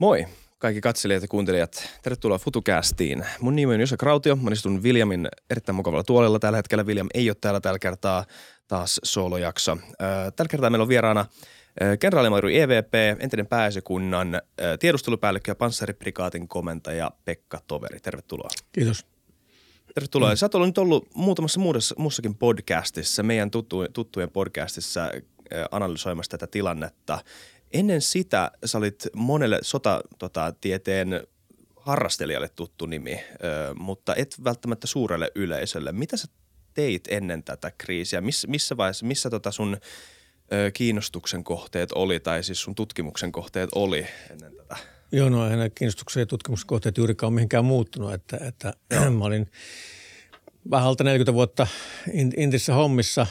Moi kaikki katselijat ja kuuntelijat. Tervetuloa FutuCastiin. Mun nimi on Josa Krautio. Mä istun Viljamin erittäin mukavalla tuolella tällä hetkellä. Viljam ei ole täällä tällä kertaa taas soolojakso. Tällä kertaa meillä on vieraana kenraalimairi EVP, entinen pääesikunnan tiedustelupäällikkö ja panssariprikaatin komentaja Pekka Toveri. Tervetuloa. Kiitos. Tervetuloa. Mm. Sä oot nyt ollut muutamassa muudessa, muussakin podcastissa, meidän tuttu, tuttujen podcastissa analysoimassa tätä tilannetta. Ennen sitä sä olit monelle sotatieteen tota, harrastelijalle tuttu nimi, mutta et välttämättä suurelle yleisölle. Mitä sä teit ennen tätä kriisiä? Miss, missä vaiheessa, missä tota sun kiinnostuksen kohteet oli tai siis sun tutkimuksen kohteet oli ennen tätä? Joo, no eihän kiinnostuksen ja tutkimuksen kohteet juurikaan mihinkään muuttunut, että, että mä olin vähän alta 40 vuotta Intissä hommissa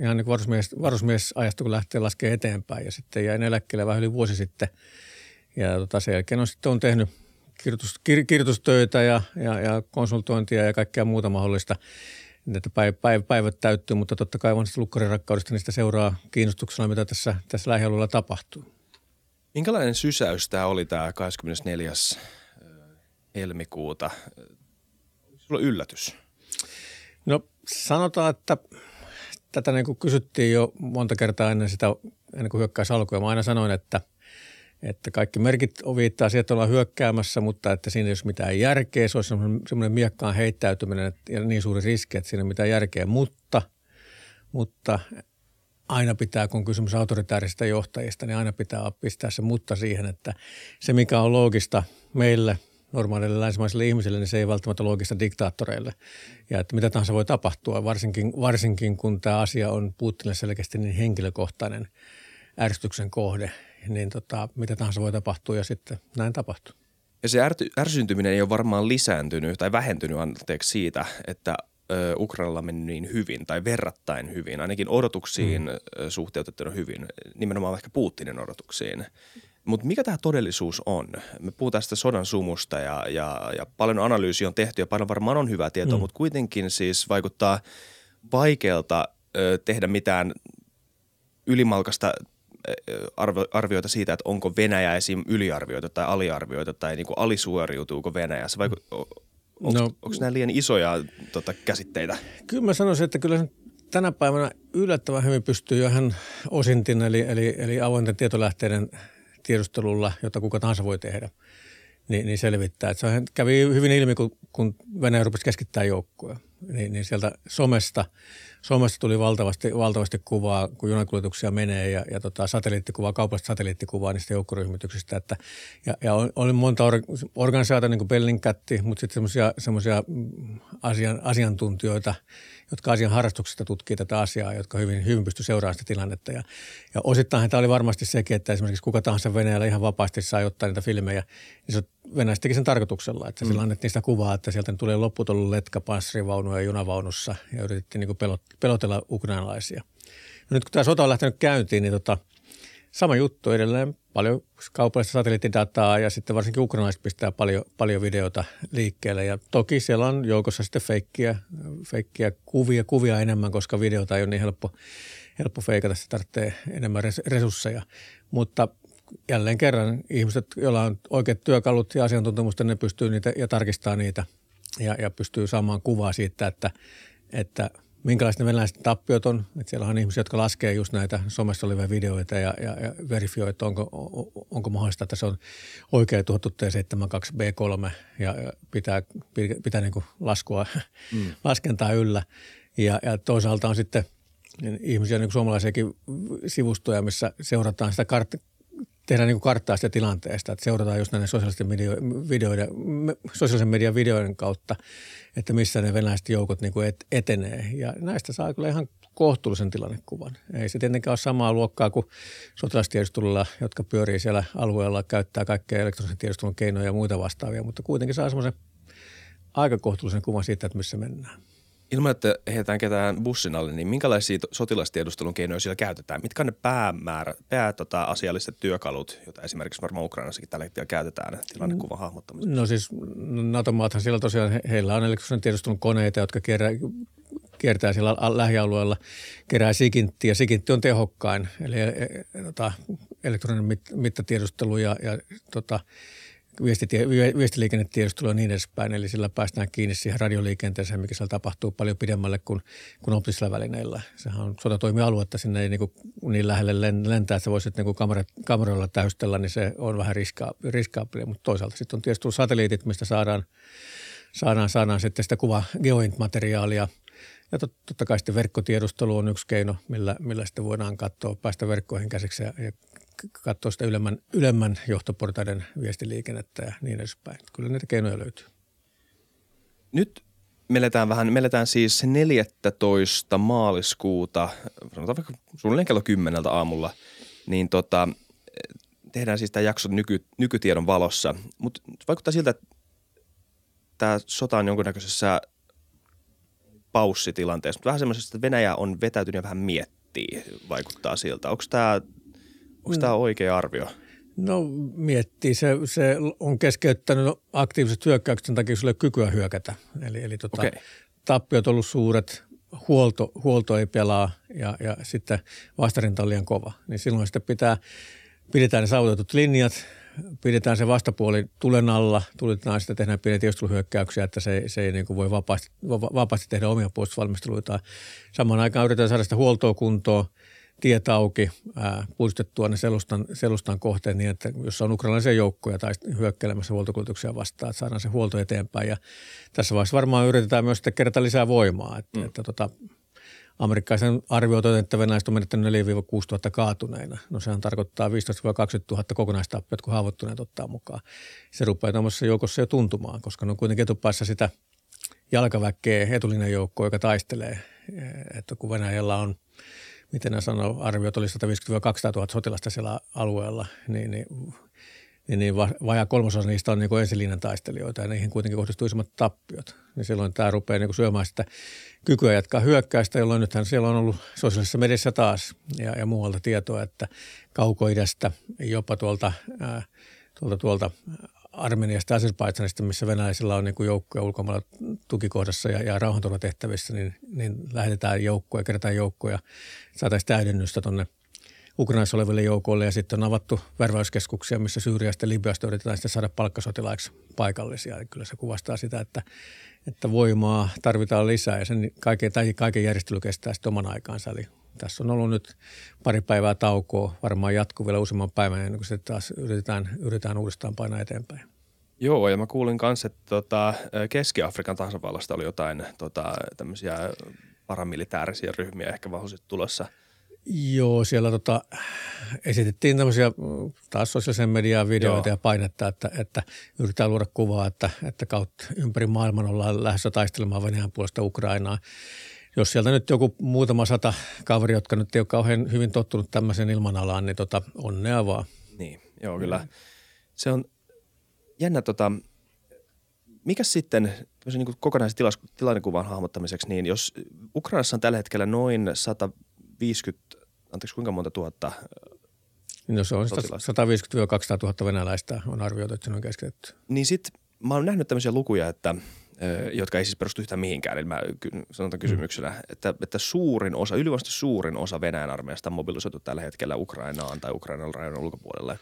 ihan niin varusmies, varusmiesajasta, kun lähtee laskemaan eteenpäin. Ja sitten jäin eläkkeelle vähän yli vuosi sitten. Ja tota, sen jälkeen on sitten on tehnyt kirjoitus, kir, kirjoitustöitä ja, ja, ja, konsultointia ja kaikkea muuta mahdollista. Että päiv, päiv, päivät täyttyy, mutta totta kai vanhasta lukkarin rakkaudesta niistä seuraa kiinnostuksena, mitä tässä, tässä lähialueella tapahtuu. Minkälainen sysäys tämä oli tämä 24. helmikuuta? Sulla yllätys? No sanotaan, että tätä niin kuin kysyttiin jo monta kertaa ennen sitä, ennen kuin hyökkäys alkoi. Mä aina sanoin, että, että kaikki merkit viittaa siihen, että ollaan hyökkäämässä, mutta että siinä ei ole mitään järkeä. Se olisi semmoinen miekkaan heittäytyminen ja niin suuri riski, että siinä ei ole mitään järkeä. Mutta, mutta aina pitää, kun kysymys autoritäärisistä johtajista, niin aina pitää pistää se mutta siihen, että se mikä on loogista meille – normaalille länsimaisille ihmisille, niin se ei välttämättä loogista diktaattoreille. Ja että mitä tahansa voi tapahtua, varsinkin, varsinkin kun tämä asia on Putinille selkeästi niin henkilökohtainen ärsytyksen kohde, niin tota, mitä tahansa voi tapahtua ja sitten näin tapahtuu. Ja se ärsyntyminen ei ole varmaan lisääntynyt tai vähentynyt anteeksi siitä, että Ukrainalla meni niin hyvin tai verrattain hyvin, ainakin odotuksiin mm. suhteutettuna hyvin, nimenomaan ehkä Putinin odotuksiin. Mutta mikä tämä todellisuus on? Me puhutaan tästä sodan sumusta ja, ja, ja paljon analyysiä on tehty ja paljon varmaan on hyvää tietoa, mm. mutta kuitenkin siis vaikuttaa vaikealta ö, tehdä mitään ylimalkasta arvio, arvioita siitä, että onko Venäjä esim. yliarvioita tai aliarvioita tai niin kuin alisuoriutuuko Venäjä. Se vaiku- onko, no, onko nämä liian isoja tota, käsitteitä? Kyllä mä sanoisin, että kyllä tänä päivänä yllättävän hyvin pystyy jo hän osintin eli, eli, eli avointen tietolähteiden – tiedustelulla, jota kuka tahansa voi tehdä, niin, niin selvittää. Että se kävi hyvin ilmi, kun, kun Venäjä rupesi keskittää joukkoja. Niin, niin sieltä somesta, somesta tuli valtavasti, valtavasti kuvaa, kun junakuljetuksia menee ja, ja tota, satelliittikuvaa, kaupallista satelliittikuvaa niistä joukkoryhmityksistä. Että, ja, ja oli monta or, organisaatiota, niin kuin Bellingcatti, mutta sitten semmoisia asian, asiantuntijoita – jotka asian harrastuksesta tutkii tätä asiaa, jotka hyvin, hyvin pysty seuraamaan sitä tilannetta. Ja, ja osittain tämä oli varmasti sekin, että esimerkiksi kuka tahansa Venäjällä ihan vapaasti saa ottaa niitä filmejä, niin se Venäjä teki sen tarkoituksella, että mm. sillä annettiin sitä kuvaa, että sieltä tulee lopputon letka panssarivaunuja junavaunussa ja yritettiin niin pelot, pelotella ukrainalaisia. No nyt kun tämä sota on lähtenyt käyntiin, niin tota, sama juttu edelleen paljon kaupallista satelliittidataa ja sitten varsinkin ukrainalaiset pistää paljon, paljon videota liikkeelle. Ja toki siellä on joukossa sitten feikkiä, feikkiä kuvia, kuvia enemmän, koska videota ei ole niin helppo, helppo feikata, se tarvitsee enemmän resursseja. Mutta jälleen kerran ihmiset, joilla on oikeat työkalut ja asiantuntemusta, ne pystyy niitä ja tarkistaa niitä ja, ja pystyy saamaan kuvaa siitä, että, että – minkälaiset ne venäläiset tappiot on. Että siellä on ihmisiä, jotka laskee just näitä somessa olevia videoita ja, ja, ja verifioi, että onko, onko mahdollista, että se on oikea tuhottu T72B3 ja pitää, pitää, pitää niin laskua, mm. laskentaa yllä. Ja, ja toisaalta on sitten ihmisiä, niin kuin suomalaisiakin sivustoja, missä seurataan sitä kart- tehdään niin karttaa sitä tilanteesta, että seurataan just näiden sosiaalisten, videoiden, sosiaalisen median videoiden kautta, että missä ne venäläiset joukot niin et, etenee. Ja näistä saa kyllä ihan kohtuullisen tilannekuvan. Ei se tietenkään ole samaa luokkaa kuin sotilastiedustelulla, jotka pyörii siellä alueella, käyttää kaikkea elektronisen tiedustelun keinoja ja muita vastaavia, mutta kuitenkin saa semmoisen aika kohtuullisen kuvan siitä, että missä mennään. Ilman, että heitetään ketään bussin alle, niin minkälaisia sotilastiedustelun keinoja siellä käytetään? Mitkä on ne päämäärä, pää, tota, asialliset työkalut, joita esimerkiksi varmaan Ukrainassakin tällä hetkellä käytetään tilannekuvan hahmottamiseen? No siis NATO-maathan siellä tosiaan, heillä on elektronisen tiedustelun koneita, jotka kierrää, kiertää siellä lähialueella, kerää sikinttiä. Sikintti on tehokkain, eli e, e, tota, elektroninen mit, mittatiedustelu ja, ja tota, viestitie, viestiliikennetiedustelu ja niin edespäin. Eli sillä päästään kiinni siihen radioliikenteeseen, mikä siellä tapahtuu paljon pidemmälle kuin, kuin optisilla välineillä. Sehän on sotatoimialuetta, sinne ei niin, kuin, niin lähelle lentää, että se voisi niin kameroilla täystellä, niin se on vähän riska, riskaapelia. Mutta toisaalta sitten on tietysti satelliitit, mistä saadaan, saadaan, saadaan sitten sitä kuva geoint-materiaalia – ja tot, totta kai sitten verkkotiedustelu on yksi keino, millä, millä sitten voidaan katsoa, päästä verkkoihin käsiksi ja, ja katsoa sitä ylemmän, ylemmän johtoportaiden viestiliikennettä ja niin edespäin. Kyllä niitä keinoja löytyy. Nyt meletään vähän, meletään siis 14. maaliskuuta, sanotaan vaikka suunnilleen kello 10 aamulla, niin tota, tehdään siis tämä jakso nyky, nykytiedon valossa. Mutta vaikuttaa siltä, että tämä sota on jonkunnäköisessä paussitilanteessa, mutta vähän semmoisesta, että Venäjä on vetäytynyt ja vähän miettii, vaikuttaa siltä. Onko tämä, onko tämä oikea arvio? No miettii. Se, se on keskeyttänyt aktiiviset hyökkäykset sen takia, sulle kykyä hyökätä. Eli, eli tota, okay. tappiot on ollut suuret, huolto, huolto ei pelaa ja, ja sitten vastarinta on liian kova. Niin silloin sitten pitää, pidetään ne saavutetut linjat, pidetään se vastapuoli tulen alla, tulitetaan sitä, tehdään pieniä tiedusteluhyökkäyksiä, että se, se ei niin kuin voi vapaasti, vapaasti tehdä omia puolustusvalmisteluita. Samaan aikaan yritetään saada sitä huoltoa kuntoon, tiet auki, ää, puistettua ne selustan, selustan kohteen niin, että jos on ukrainalaisia joukkoja tai hyökkelemässä huoltokuljetuksia vastaan, että saadaan se huolto eteenpäin. Ja tässä vaiheessa varmaan yritetään myös sitten kerätä lisää voimaa, että, mm. että tota, Amerikkalaisen arvioitu, että venäläiset on menettänyt 4-6 000 kaatuneina. No sehän tarkoittaa 15-20 000 kokonaistappiot, kun haavoittuneet ottaa mukaan. Se rupeaa tuommoisessa joukossa jo tuntumaan, koska ne on kuitenkin etupäässä sitä jalkaväkeä etulinjan joukkoa, joka taistelee. Että kun Venäjällä on, miten ne sanoo, arviot oli 150-200 000 sotilasta siellä alueella, niin, niin niin, niin vajaa kolmasosa niistä on niin ensilinjan taistelijoita ja niihin kuitenkin kohdistuu isommat tappiot. Niin silloin tämä rupeaa niin syömään sitä kykyä jatkaa hyökkäystä, jolloin nythän siellä on ollut sosiaalisessa mediassa taas ja, ja muualta tietoa, että kaukoidästä, jopa tuolta, ää, tuolta, tuolta Armeniasta ja Azerbaidsanista, missä venäläisillä on niin joukkoja ulkomailla tukikohdassa ja, ja rauhanturvatehtävissä, niin, niin lähetetään joukkoja, kerätään joukkoja, saataisiin täydennystä tuonne Ukrainassa oleville joukoille ja sitten on avattu värväyskeskuksia, missä Syyriasta ja Libyasta yritetään sitten saada palkkasotilaiksi paikallisia. Eli kyllä se kuvastaa sitä, että, että voimaa tarvitaan lisää ja sen kaiken, tai kaiken järjestely kestää sitten oman aikaansa. Eli tässä on ollut nyt pari päivää taukoa, varmaan jatkuu vielä useamman päivän ennen kuin sitten taas yritetään, yritetään uudestaan painaa eteenpäin. Joo, ja mä kuulin kanssa, että tota, Keski-Afrikan tasavallasta oli jotain tota, tämmöisiä paramilitäärisiä ryhmiä ehkä vahvasti tulossa – Joo, siellä tota, esitettiin tämmöisiä taas sosiaalisen median videoita Joo. ja painetta, että, että yritetään luoda kuvaa, että, että kautta ympäri maailman ollaan lähdössä taistelemaan Venäjän puolesta Ukrainaa. Jos sieltä nyt joku muutama sata kaveri, jotka nyt ei ole kauhean hyvin tottunut tämmöiseen ilmanalaan, niin tota, onnea vaan. Niin, joo kyllä. Se on jännä tota, mikä sitten niin kokonaisen tilannekuvan hahmottamiseksi, niin jos Ukrainassa on tällä hetkellä noin 100 50, anteeksi kuinka monta tuhatta No se on 150-200 000 venäläistä on arvioitu, että se on keskitetty. Niin sitten mä oon nähnyt tämmöisiä lukuja, että jotka ei siis perustu yhtään mihinkään. Eli mä sanotaan kysymyksenä, mm. että, että suurin osa, ylivoimaisesti suurin osa Venäjän armeijasta on mobilisoitu tällä hetkellä Ukrainaan tai Ukrainan rajan ulkopuolella.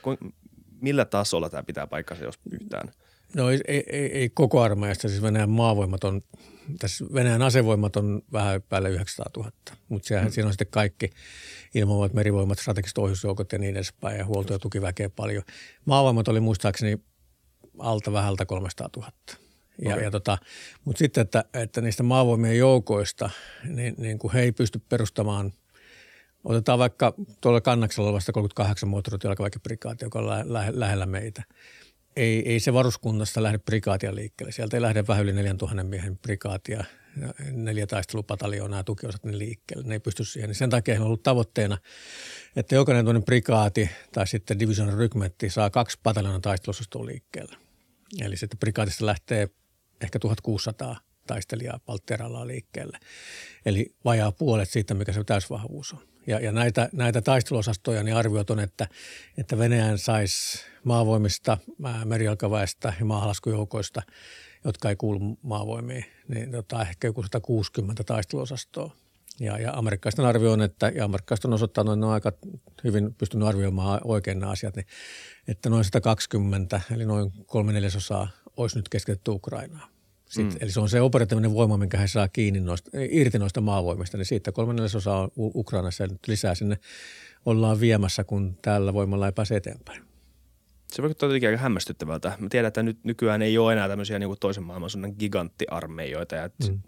Millä tasolla tämä pitää paikkansa, jos yhtään? No ei, ei, ei koko armeijasta, siis Venäjän maavoimat on tässä Venäjän asevoimat on vähän päälle 900 000, mutta sehän, mm. siinä on sitten kaikki ilmavoimat, merivoimat, strategiset ohjusjoukot ja niin edespäin ja huolto- ja tukiväkeä paljon. Maavoimat oli muistaakseni alta vähältä 300 000. Ja, okay. ja tota, mutta sitten, että, että niistä maavoimien joukoista, niin, niin kuin he ei pysty perustamaan – Otetaan vaikka tuolla kannaksella olevasta 38 moottorijalkaväkiprikaati, joka on lä- lä- lähellä meitä – ei, ei se varuskunnasta lähde prikaatia liikkeelle. Sieltä ei lähde vähän yli 4000 miehen prikaatia, neljä taistelupataljoonaa ja tukiosat ne liikkeelle. Ne ei pysty siihen. Niin sen takia on ollut tavoitteena, että jokainen tuonne prikaati tai sitten division rykmentti saa kaksi pataljoonan taistelusostoa liikkeelle. Eli sitten prikaatista lähtee ehkä 1600 taistelijaa Paltterallaan liikkeelle. Eli vajaa puolet siitä, mikä se täysvahvuus on. Ja, ja näitä, näitä taisteluosastoja niin arviot on, että, että Venäjän saisi maavoimista, merialkaväestä ja maahalaskujoukoista, jotka ei kuulu maavoimiin, niin tota, ehkä joku 160 taisteluosastoa. Ja, ja amerikkalaisten arvio on, että, ja amerikkalaiset on osoittanut, että ne on aika hyvin pystynyt arvioimaan oikein nämä asiat, niin, että noin 120, eli noin kolme neljäsosaa olisi nyt keskitetty Ukrainaan. Sitten, mm. Eli se on se operatiivinen voima, minkä he saa kiinni noista, irti noista maavoimista, niin siitä kolme neljäsosaa on Ukrainassa ja nyt lisää sinne ollaan viemässä, kun tällä voimalla ei pääse eteenpäin. Se vaikuttaa jotenkin aika hämmästyttävältä. Mä tiedän, että nyt nykyään ei ole enää tämmöisiä niin kuin toisen maailmansodan giganttiarmeijoita ja mm.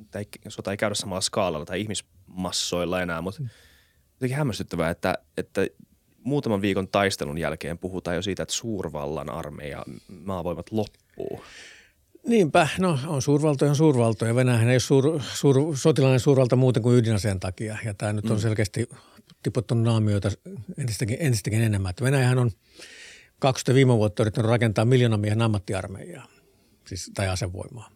sota ei käydä samalla skaalalla tai ihmismassoilla enää, mutta mm. jotenkin hämmästyttävää, että, että muutaman viikon taistelun jälkeen puhutaan jo siitä, että suurvallan armeija, maavoimat loppuu. Niinpä, no on suurvaltoja on suurvaltoja. Venäjähän ei ole suur, suur, sotilainen suurvalta muuten kuin ydinaseen takia. Ja tämä nyt on mm. selkeästi tiputtanut naamioita entistäkin, entistäkin enemmän. Että Venäjähän on 20 viime vuotta yrittänyt rakentaa miljoonan miehen ammattiarmeijaa, siis, tai asevoimaa.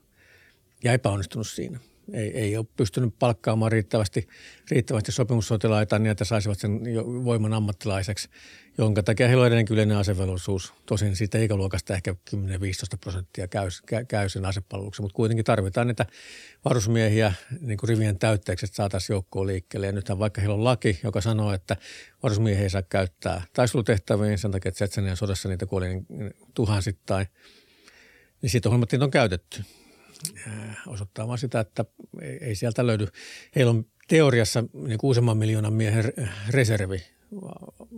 Ja epäonnistunut siinä ei, ei ole pystynyt palkkaamaan riittävästi, riittävästi sopimussotilaita niin, että saisivat sen voiman ammattilaiseksi, jonka takia heillä on edelleenkin yleinen asevelvollisuus. Tosin siitä ikäluokasta ehkä 10-15 prosenttia käy, käy sen asepalveluksen, mutta kuitenkin tarvitaan niitä varusmiehiä niin kuin rivien täytteeksi, että saataisiin joukkoon liikkeelle. Ja nythän vaikka heillä on laki, joka sanoo, että varusmiehiä ei saa käyttää taistelutehtäviin sen takia, että Tsetsenian sodassa niitä kuoli niin tuhansittain, niin siitä huolimatta on käytetty – osoittaa vaan sitä, että ei sieltä löydy. Heillä on teoriassa niin useamman miljoonan miehen reservi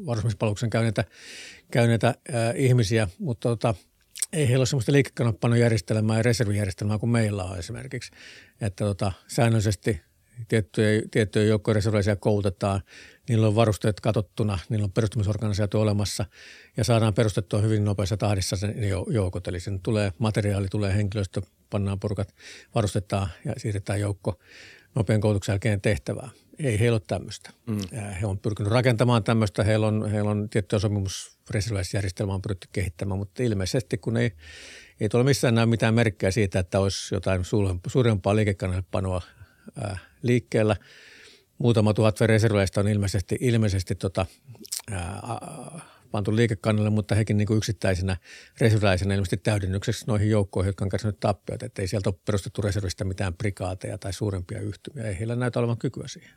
varusmiespalveluksen käyneitä, käyneitä äh, ihmisiä, mutta tota, ei heillä ole sellaista liikekannappanojärjestelmää ja reservijärjestelmää kuin meillä on esimerkiksi. Että tota, säännöllisesti tiettyjä, tiettyjä joukkoja reserviläisiä koulutetaan, niillä on varusteet katottuna, niillä on perustumisorganisaatio olemassa ja saadaan perustettua hyvin nopeassa tahdissa sen joukot. Eli sen tulee materiaali, tulee henkilöstö, pannaan porukat, varustetaan ja siirretään joukko nopean koulutuksen jälkeen tehtävää. Ei heillä ole tämmöistä. Mm. He on pyrkinyt rakentamaan tämmöistä, heillä on, heillä on tiettyä sopimusreserviläisjärjestelmää on pyritty kehittämään, mutta ilmeisesti kun ei, ei tule missään näy mitään merkkejä siitä, että olisi jotain suurempaa liikekannallepanoa liikkeellä. Muutama tuhat reserviläistä on ilmeisesti, ilmeisesti tota, ää, pantu liikekannalle, mutta hekin niin kuin yksittäisenä reserviläisenä ilmeisesti täydennykseksi noihin joukkoihin, jotka on kärsinyt tappiot. Että ei sieltä ole perustettu reservistä mitään prikaateja tai suurempia yhtymiä. Ei heillä näytä olevan kykyä siihen.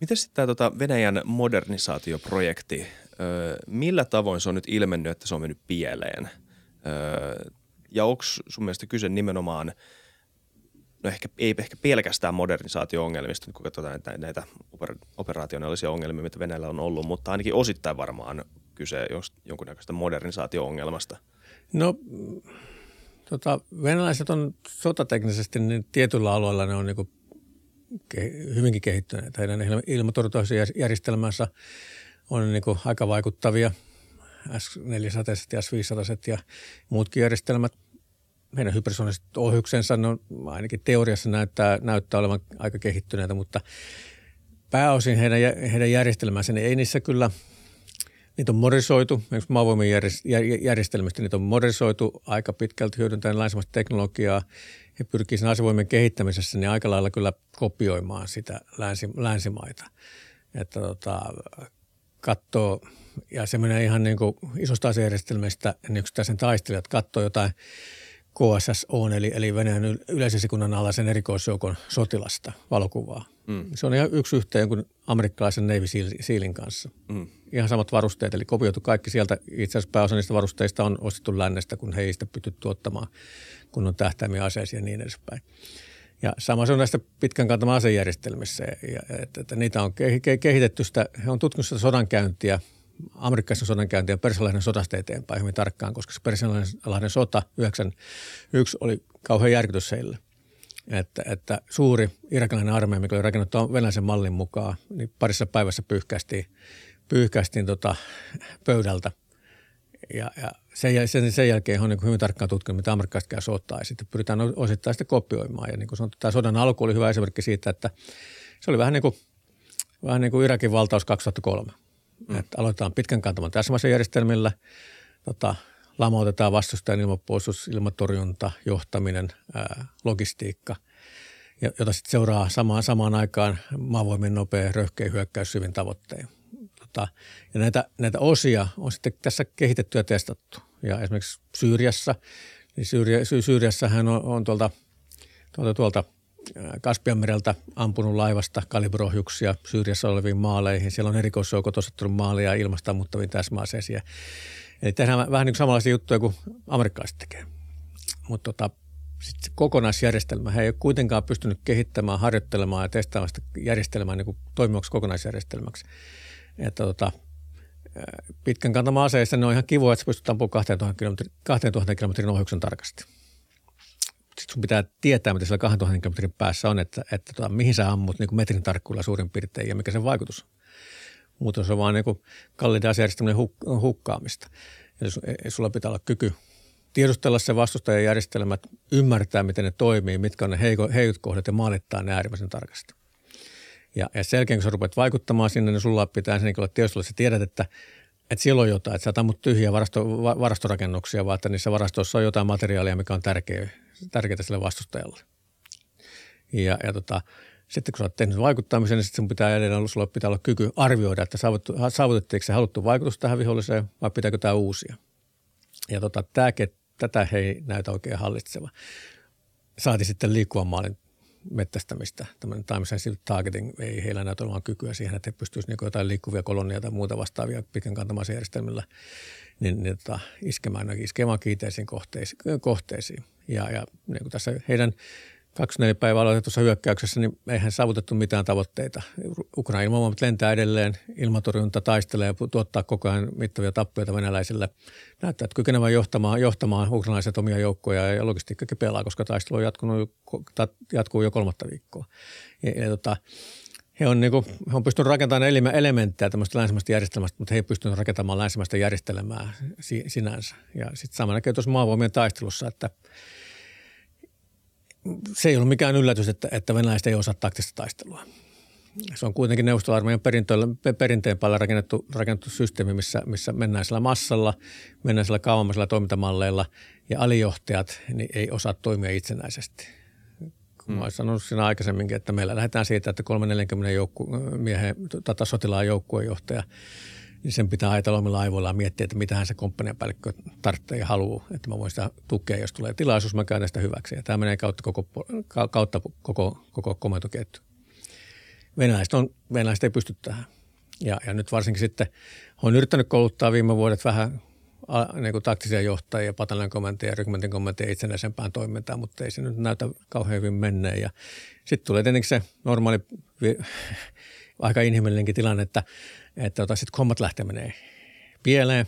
Miten sitten tämä tota Venäjän modernisaatioprojekti, öö, millä tavoin se on nyt ilmennyt, että se on mennyt pieleen? Öö, ja onko sun mielestä kyse nimenomaan – no ehkä, ei ehkä pelkästään modernisaatio-ongelmista, kun katsotaan näitä, operaationaalisia ongelmia, mitä Venäjällä on ollut, mutta ainakin osittain varmaan kyse jonkunnäköistä modernisaatio-ongelmasta. No tota, venäläiset on sotateknisesti niin tietyllä alueella ne on niin ke, hyvinkin kehittyneet. Heidän ilmatorjuntajärjestelmänsä on niin aika vaikuttavia. S400 ja S500 ja muutkin järjestelmät – meidän hypersoniset ohjuksensa, no ainakin teoriassa näyttää, näyttää olevan aika kehittyneitä, mutta pääosin heidän, heidän järjestelmänsä, niin ei niissä kyllä, niitä on modernisoitu, esimerkiksi maavoimien järjestelmistä, niitä on modernisoitu aika pitkälti hyödyntäen länsimaista teknologiaa. He pyrkii sen asevoimien kehittämisessä niin aika lailla kyllä kopioimaan sitä länsi, länsimaita. Että tota, katsoo, ja se menee ihan niin kuin isosta asejärjestelmistä, niin yksittäisen taistelijat katsoo jotain – KSSO, eli, eli Venäjän yleisesikunnan alaisen erikoisjoukon sotilasta valokuvaa. Mm. Se on ihan yksi yhteen jonkun amerikkalaisen Navy Sealin kanssa. Mm. Ihan samat varusteet, eli kopioitu kaikki sieltä. Itse asiassa pääosa niistä varusteista on ostettu lännestä, kun heistä pystyy tuottamaan kunnon tähtäimiä aseisia ja niin edespäin. Ja sama se on näistä pitkän kantaman asejärjestelmissä, ja, että, että niitä on kehitetty sitä, he on tutkinut sitä sodankäyntiä – amerikkalaisen sodankäynti ja persialainen sodasta eteenpäin hyvin tarkkaan, koska se persialainen sota 91 oli kauhean järkytys heille. Että, että suuri irakilainen armeija, mikä oli rakennettu venäläisen mallin mukaan, niin parissa päivässä pyyhkäistiin, pyyhkäistiin tota pöydältä. Ja, ja sen, sen, sen jälkeen on niin hyvin tarkkaan tutkinut, mitä amerikkalaiset käy sotaa ja sitten pyritään osittain sitä kopioimaan. Ja niin kuin sanottu, tämä sodan alku oli hyvä esimerkki siitä, että se oli vähän niin kuin, vähän niin kuin Irakin valtaus 2003 – Mm. Että aloitetaan pitkän kantaman täsmäisejärjestelmillä, tota, lamautetaan vastustajan ilmapuolustus, ilmatorjunta, johtaminen, ää, logistiikka, jota sitten seuraa samaan, samaan aikaan maavoimien nopea röhkeä hyökkäys syvin tavoittein. Tota, ja näitä, näitä osia on sitten tässä kehitetty ja testattu. Ja esimerkiksi Syyriassa, niin Syyria, Syyriassahan on, on tuolta, tuolta, tuolta Kaspianmereltä ampunut laivasta kalibrohjuksia Syyriassa oleviin maaleihin. Siellä on erikoisjoukot osoittanut maalia ilmasta ammuttaviin täsmäaseisiin. Eli tehdään vähän niin kuin samanlaisia juttuja kuin amerikkalaiset tekee. Mutta tota, sit se kokonaisjärjestelmä, he ei ole kuitenkaan pystynyt kehittämään, harjoittelemaan ja testaamaan sitä järjestelmää niin toimivaksi kokonaisjärjestelmäksi. Että tota, pitkän kantaman aseista ne on ihan kivoa, että sä pystyt ampumaan 2000 kilometrin, 2000 kilometrin ohjuksen tarkasti. Sitten sun pitää tietää, mitä siellä 2000 kilometrin päässä on, että, että tota, mihin sä ammut niin kuin metrin tarkkuudella suurin piirtein ja mikä sen vaikutus. Muuten se on vaan niin kalliiden asejärjestelmien huk- hukkaamista. Eli sulla pitää olla kyky tiedustella se vastustajan järjestelmät, ymmärtää, miten ne toimii, mitkä on ne heikot, heikot kohdat ja maalittaa ne äärimmäisen tarkasti. Ja, ja selkeän, kun sä rupeat vaikuttamaan sinne, niin sulla pitää sen olla tiedostolla, että sä tiedät, että, että siellä on jotain, että sä ammut tyhjiä varasto, varastorakennuksia, vaan että niissä varastoissa on jotain materiaalia, mikä on tärkeä, tärkeää sille vastustajalle. Ja, ja tota, sitten kun sä oot tehnyt vaikuttamisen, niin sitten sun pitää edelleen sulla pitää olla kyky arvioida, että saavutettiinko se haluttu vaikutus tähän viholliseen vai pitääkö tämä uusia. Ja tota, tämä, tätä he ei näytä oikein hallitseva. Saati sitten liikkuvan maalin mettästämistä. Tämmöinen time sensitive targeting ei heillä näytä olevan kykyä siihen, että he pystyisivät niin jotain liikkuvia kolonia tai muuta vastaavia pitkän kantamassa järjestelmillä niin, niin tota, iskemään, iskemään kiiteisiin kohteisiin. kohteisiin. Ja, ja niin kuin tässä heidän 24 päivää aloitetussa hyökkäyksessä, niin eihän saavutettu mitään tavoitteita. Ukraina ilmavoimat lentää edelleen, ilmatorjunta taistelee ja tuottaa koko ajan mittavia tappioita venäläisille. Näyttää, että kykenevän johtamaan, johtamaan ukrainalaiset omia joukkoja ja logistiikkakin pelaa, koska taistelu on jatkunut, jatkuu jo kolmatta viikkoa. Ja, ja tota, he on, niin kuin, he on pystynyt rakentamaan elementtejä tämmöistä länsimäistä järjestelmästä, mutta he ei pystynyt rakentamaan länsimäistä järjestelmää sinänsä. Ja sitten sama näkee tuossa maavoimien taistelussa, että – se ei ollut mikään yllätys, että, että venäläiset ei osaa taktista taistelua. Se on kuitenkin neuvostoarmeijan perinteen päällä rakennettu, rakennettu systeemi, missä, missä mennään sillä massalla, mennään sillä kauemmaisilla toimintamalleilla ja alijohtajat niin ei osaa toimia itsenäisesti. Mm. olen sanonut siinä aikaisemminkin, että meillä lähdetään siitä, että 340 joukku, miehen, tota, sotilaan joukkuejohtaja – niin sen pitää ajatella omilla aivoilla ja miettiä, että mitähän se komppaniapäällikkö tarvitsee ja haluaa, että mä voin sitä tukea, jos tulee tilaisuus, mä käyn sitä hyväksi. Ja tämä menee kautta koko, kautta koko, koko komentoketju. Venäläiset, on, venäläiset ei pysty tähän. Ja, ja nyt varsinkin sitten olen yrittänyt kouluttaa viime vuodet vähän niin kuin taktisia johtajia, pataljan komentajia, rykmentin komentajia itsenäisempään toimintaan, mutta ei se nyt näytä kauhean hyvin menneen. Ja sitten tulee tietenkin se normaali, aika inhimillinenkin tilanne, että että tota, sitten hommat lähtee menee pieleen,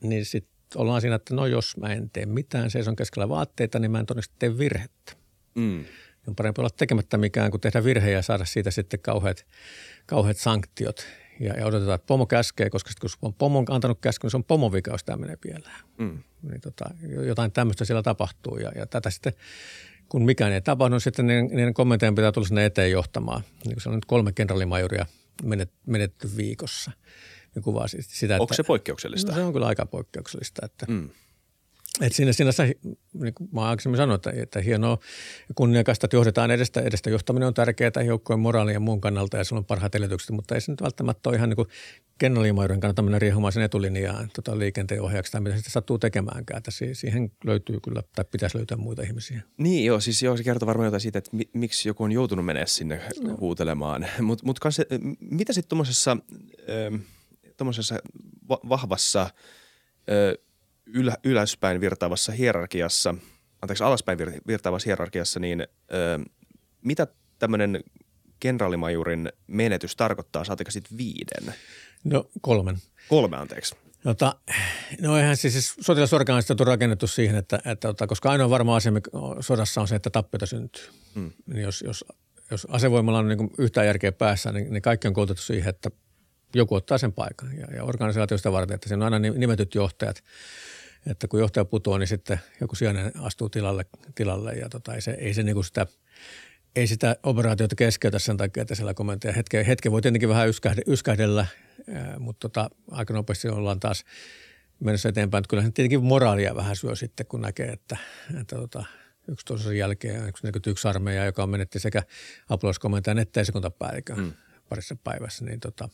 niin sitten ollaan siinä, että no jos mä en tee mitään, seison keskellä vaatteita, niin mä en todennäköisesti tee virhettä. Mm. On parempi olla tekemättä mikään kuin tehdä virhe ja saada siitä sitten kauheat, kauheat sanktiot. Ja, ja odotetaan, että pomo käskee, koska sitten kun on pomo antanut käskyn, niin se on pomon vika, jos tämä menee pieleen. Mm. Niin tota, jotain tämmöistä siellä tapahtuu ja, ja tätä sitten kun mikään ei tapahdu, niin sitten niiden, niiden kommenttien pitää tulla sinne eteen johtamaan. Niin se on nyt kolme kenraalimajuria menetty viikossa. Ne kuvaa sitä, että, Onko se poikkeuksellista? No, se on kyllä aika poikkeuksellista. Että, mm. Että siinä, siinä niin kuin mä aikaisemmin sanoin, että, että hienoa kunniakasta, että johdetaan edestä. Edestä johtaminen on tärkeää joukkojen moraalin ja muun kannalta ja se on parhaat edellytykset, mutta ei se nyt välttämättä ole ihan niin kuin kennelimajoiden kannalta mennä riehumaan sen etulinjaan tota liikenteen ohjaaksi tai mitä sitten sattuu tekemäänkään. Että siihen löytyy kyllä, tai pitäisi löytää muita ihmisiä. Niin joo, siis joo, se kertoo varmaan jotain siitä, että mi- miksi joku on joutunut menemään sinne no. huutelemaan. Mutta mut mitä sitten tuommoisessa tuommoisessa vahvassa ö, ylä, ylöspäin virtaavassa hierarkiassa, anteeksi alaspäin virtaavassa hierarkiassa, niin ö, mitä tämmöinen kenraalimajurin menetys tarkoittaa, saatika sitten viiden? No kolmen. Kolme, anteeksi. Jota, no eihän siis, siis sotilasorganisaatio on rakennettu siihen, että, että, että koska ainoa varma asia sodassa on se, että tappiota syntyy. Hmm. Niin jos, jos, jos asevoimalla on niin yhtään järkeä päässä, niin, niin kaikki on koulutettu siihen, että joku ottaa sen paikan. Ja, ja organisaatiosta varten, että siinä on aina nimetyt johtajat. Että kun johtaja putoaa, niin sitten joku sijainen astuu tilalle, tilalle ja tota, ei se, ei se niin sitä – ei sitä operaatiota keskeytä sen takia, että siellä komentaja hetken, hetken voi tietenkin vähän yskähdellä, yskähdellä mutta tota, aika nopeasti ollaan taas mennessä eteenpäin. Että kyllähän tietenkin moraalia vähän syö sitten, kun näkee, että, että tota, yksi toisen jälkeen yksi armeija, joka on menetti sekä apulaiskomentajan että sekuntapäällikön mm. parissa päivässä, niin tota,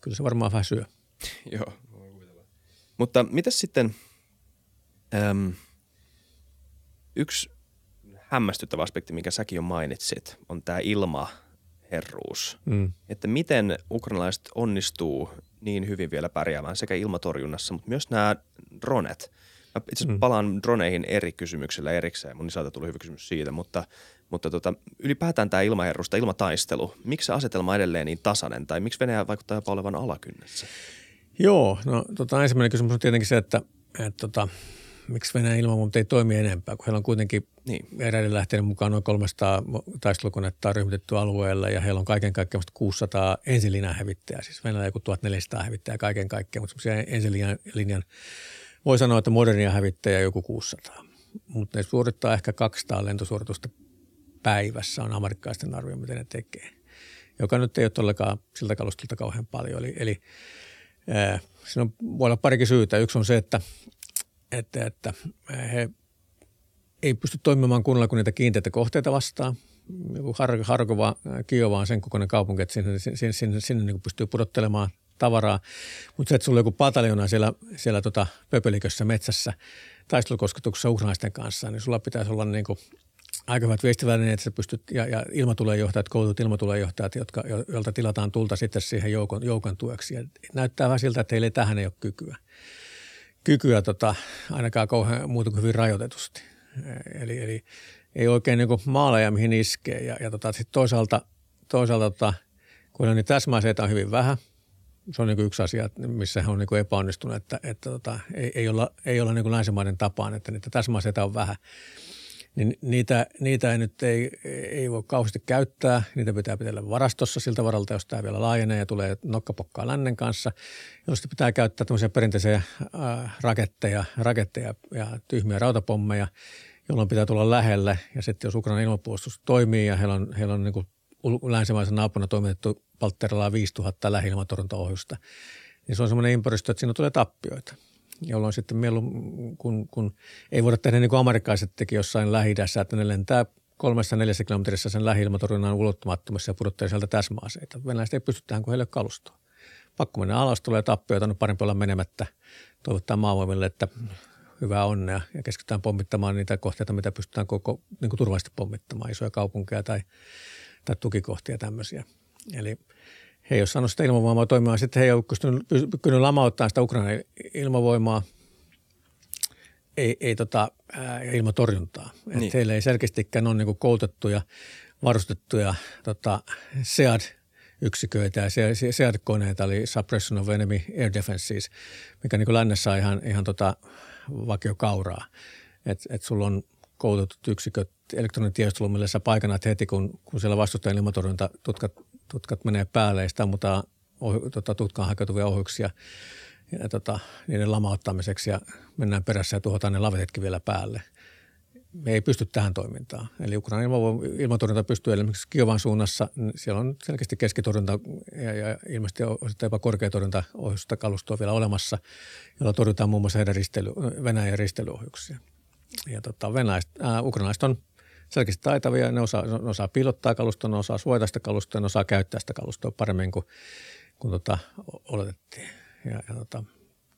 kyllä se varmaan vähän syö. Joo, Mutta mitä sitten, äm, yksi hämmästyttävä aspekti, minkä säkin jo mainitsit, on tämä ilmaherruus. Mm. Että miten ukrainalaiset onnistuu niin hyvin vielä pärjäämään sekä ilmatorjunnassa, mutta myös nämä dronet. Mä itse asiassa mm. palaan droneihin eri kysymyksillä erikseen, mun isältä tuli hyvä kysymys siitä, mutta, mutta tota, ylipäätään tämä ilmaherruus, tämä ilmataistelu, miksi se asetelma edelleen niin tasainen tai miksi Venäjä vaikuttaa jopa olevan alakynnessä? Joo, no tota, ensimmäinen kysymys on tietenkin se, että, että tota, miksi Venäjän ilmavoimat ei toimi enempää, kun heillä on kuitenkin niin. eräiden lähteiden mukaan noin 300 taistelukonetta on ryhmitetty alueella ja heillä on kaiken kaikkiaan 600 ensilinjan hävittäjää, siis Venäjällä joku 1400 hävittäjää kaiken kaikkiaan, mutta semmoisia ensilinjan linjan, voi sanoa, että modernia hävittäjää joku 600. Mutta ne suorittaa ehkä 200 lentosuoritusta päivässä on amerikkalaisten arvio, miten ne tekee, joka nyt ei ole todellakaan siltä kalustolta kauhean paljon. Eli, eli siinä on, voi olla parikin syytä. Yksi on se, että että, että he ei pysty toimimaan kunnolla kuin niitä kiinteitä kohteita vastaan. Har, Harkova, Kiova on sen kokoinen kaupunki, että sinne, sinne, sinne, sinne niin pystyy pudottelemaan tavaraa. Mutta se, että sulla on joku pataljona siellä, siellä tota pöpelikössä metsässä taistelukosketuksessa ukrainaisten kanssa, niin sulla pitäisi olla niin kuin aika hyvät viestivälineet, että sä pystyt, ja, ja ilmatulenjohtajat, koulutut ilmatulenjohtajat, jotka, joilta tilataan tulta sitten siihen joukon, joukon tueksi. Ja näyttää vähän siltä, että heillä ei tähän ei ole kykyä kykyä tota, ainakaan kauhean muuta kuin hyvin rajoitetusti. Eli, eli ei oikein niin maaleja, mihin iskee. Ja, ja tota, sitten toisaalta, toisaalta tota, kun on niin täsmäaseita on hyvin vähän, se on niin yksi asia, missä hän on niin epäonnistunut, että, että tota, ei, ei, olla, ei olla niin länsimaiden tapaan, että niitä täsmäaseita on vähän niin niitä, niitä ei nyt ei, ei voi kauheasti käyttää. Niitä pitää pitää varastossa siltä varalta, jos tämä vielä laajenee ja tulee nokkapokkaa lännen kanssa. Josta pitää käyttää tämmöisiä perinteisiä äh, raketteja, raketteja ja tyhmiä rautapommeja, jolloin pitää tulla lähelle. Ja sitten jos Ukrainan ilmapuolustus toimii ja heillä on, heillä on niin kuin länsimaisen naapurina toimitettu Paltteralaa 5000 lähi-ilmatorjuntaohjusta, niin se on semmoinen ympäristö, että siinä tulee tappioita – jolloin sitten mielu, kun, kun ei voida tehdä niin kuin amerikkalaiset teki jossain lähi että ne lentää kolmessa neljässä kilometrissä sen lähi ulottumattomassa ja pudottaa sieltä täsmäaseita. Venäläiset ei pysty tähän, kun heille kalustoa. Pakko mennä alas, tulee tappioita, on parempi olla menemättä. Toivottaa maavoimille, että hyvää onnea ja keskitytään pommittamaan niitä kohteita, mitä pystytään koko niin kuin turvallisesti pommittamaan, isoja kaupunkeja tai, tai tukikohtia tämmöisiä. Eli – he ei ole saanut sitä ilmavoimaa toimimaan. Sitten he ei ole pystynyt, lamauttamaan sitä Ukrainan ilmavoimaa, ei, ei tota, ää, ilmatorjuntaa. Niin. Että heillä ei selkeästikään ole niin koulutettuja, varustettuja tota, SEAD-yksiköitä ja SEAD-koneita, eli Suppression of Enemy Air Defenses, mikä niin lännessä on ihan, ihan tota, vakiokauraa. Että et sulla on koulutetut yksiköt elektroninen tiedustelu, millä sä paikanat heti, kun, kun siellä vastustajan ilmatorjunta tutkat menee päälle ja sitä ammutaan tota, tutkaan hakeutuvia ohjuksia ja, tota, niiden lamauttamiseksi ja mennään perässä ja tuhotaan ne lavetetkin vielä päälle. Me ei pysty tähän toimintaan. Eli Ukrainan ilmatorjunta pystyy esimerkiksi Kiovan suunnassa. Siellä on selkeästi keskitorjunta ja, ja ilmeisesti osittain jopa korkeatorjunta ohjusta kalustoa vielä olemassa, jolla torjutaan muun muassa heidän ristely, Venäjän ristelyohjuksia. Ja tota, venäläiset, äh, ukrainalaiset on – selkeästi taitavia. Ne osaa, ne osaa piilottaa kalustoa, ne osaa suojata sitä kalustoa, ne osaa käyttää sitä kalustoa paremmin kuin, kuin tota, oletettiin. Ja, ja tota,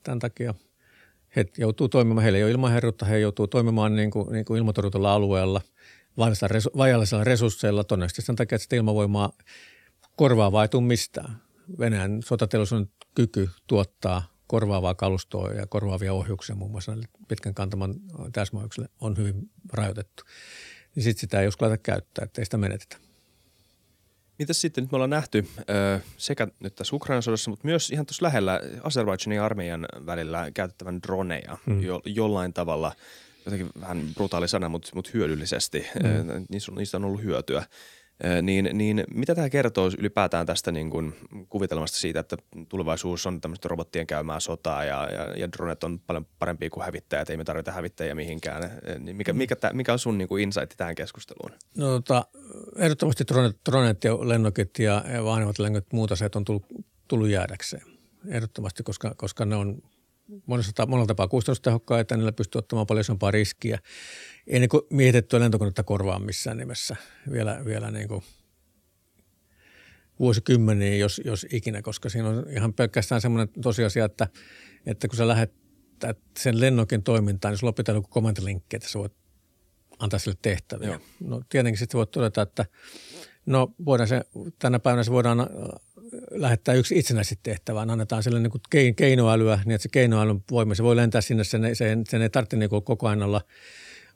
tämän takia he joutuu toimimaan, heillä ei ole ilmaherrutta, he joutuu toimimaan niin kuin, niin kuin ilmatorjutulla alueella vajallisilla resursseilla, todennäköisesti sen takia, että sitä ilmavoimaa korvaavaa ei tule mistään. Venäjän sotateollisuuden kyky tuottaa korvaavaa kalustoa ja korvaavia ohjuksia muun muassa pitkän kantaman täsmäohjukselle on hyvin rajoitettu niin sitten sitä ei uskalleta käyttää, ettei sitä menetetä. Mitäs sitten, nyt me ollaan nähty ö, sekä nyt tässä Ukrainan sodassa, mutta myös ihan tuossa lähellä Azerbaidžanin ja armeijan välillä käytettävän droneja hmm. jo, jollain tavalla, jotenkin vähän brutaali sana, mutta, mutta hyödyllisesti. Niistä, on, niistä on ollut hyötyä niin, niin mitä tämä kertoo ylipäätään tästä niin kuin kuvitelmasta siitä, että tulevaisuus on tämmöistä robottien käymää sotaa ja, ja, ja dronet on paljon parempia kuin hävittäjät, ei me tarvita hävittäjiä mihinkään. Niin mikä, mikä, tää, mikä on sun niin kuin insight tähän keskusteluun? No tota, ehdottomasti dronet, dronet ja lennokit ja, ja vanhemmat lennokit muuta se, on tullut, tullut jäädäkseen. Ehdottomasti, koska, koska ne on monessa, monella tapaa kustannustehokkaita, niillä pystyy ottamaan paljon isompaa riskiä – ei niin miehitettyä lentokonetta korvaa missään nimessä vielä, vielä niin kuin vuosikymmeniä, jos, jos ikinä, koska siinä on ihan pelkästään semmoinen tosiasia, että, että kun sä lähdet sen lennokin toimintaan, niin sulla pitää joku command link, että sä voit antaa sille tehtäviä. Joo. No tietenkin sitten voit todeta, että no voidaan se, tänä päivänä se voidaan lähettää yksi itsenäisesti tehtävään. Annetaan sille niin kuin keinoälyä, niin että se keinoälyn voima, se voi lentää sinne, sen, sen, sen ei tarvitse niin koko ajan olla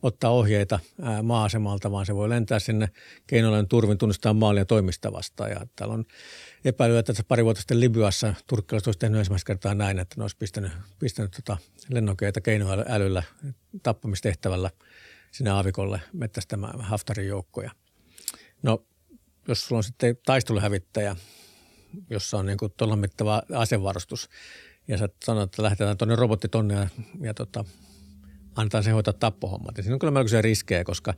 ottaa ohjeita ää, maa-asemalta, vaan se voi lentää sinne keinoälyn turvin tunnistaa maalia toimista vastaan. Ja täällä on epäilyä, että pari vuotta sitten Libyassa turkkilaiset olisi tehnyt ensimmäistä kertaa näin, että ne olisi pistänyt, pistänyt tota lennokeita keinoälyllä tappamistehtävällä sinne aavikolle mettästämään Haftarin joukkoja. No, jos sulla on sitten taisteluhävittäjä, jossa on niin tuolla mittava asevarustus, ja sä sanot, että lähdetään tuonne robotti tonne ja, ja tota, annetaan se hoitaa tappohommat. Ja siinä on kyllä melkoisia riskejä, koska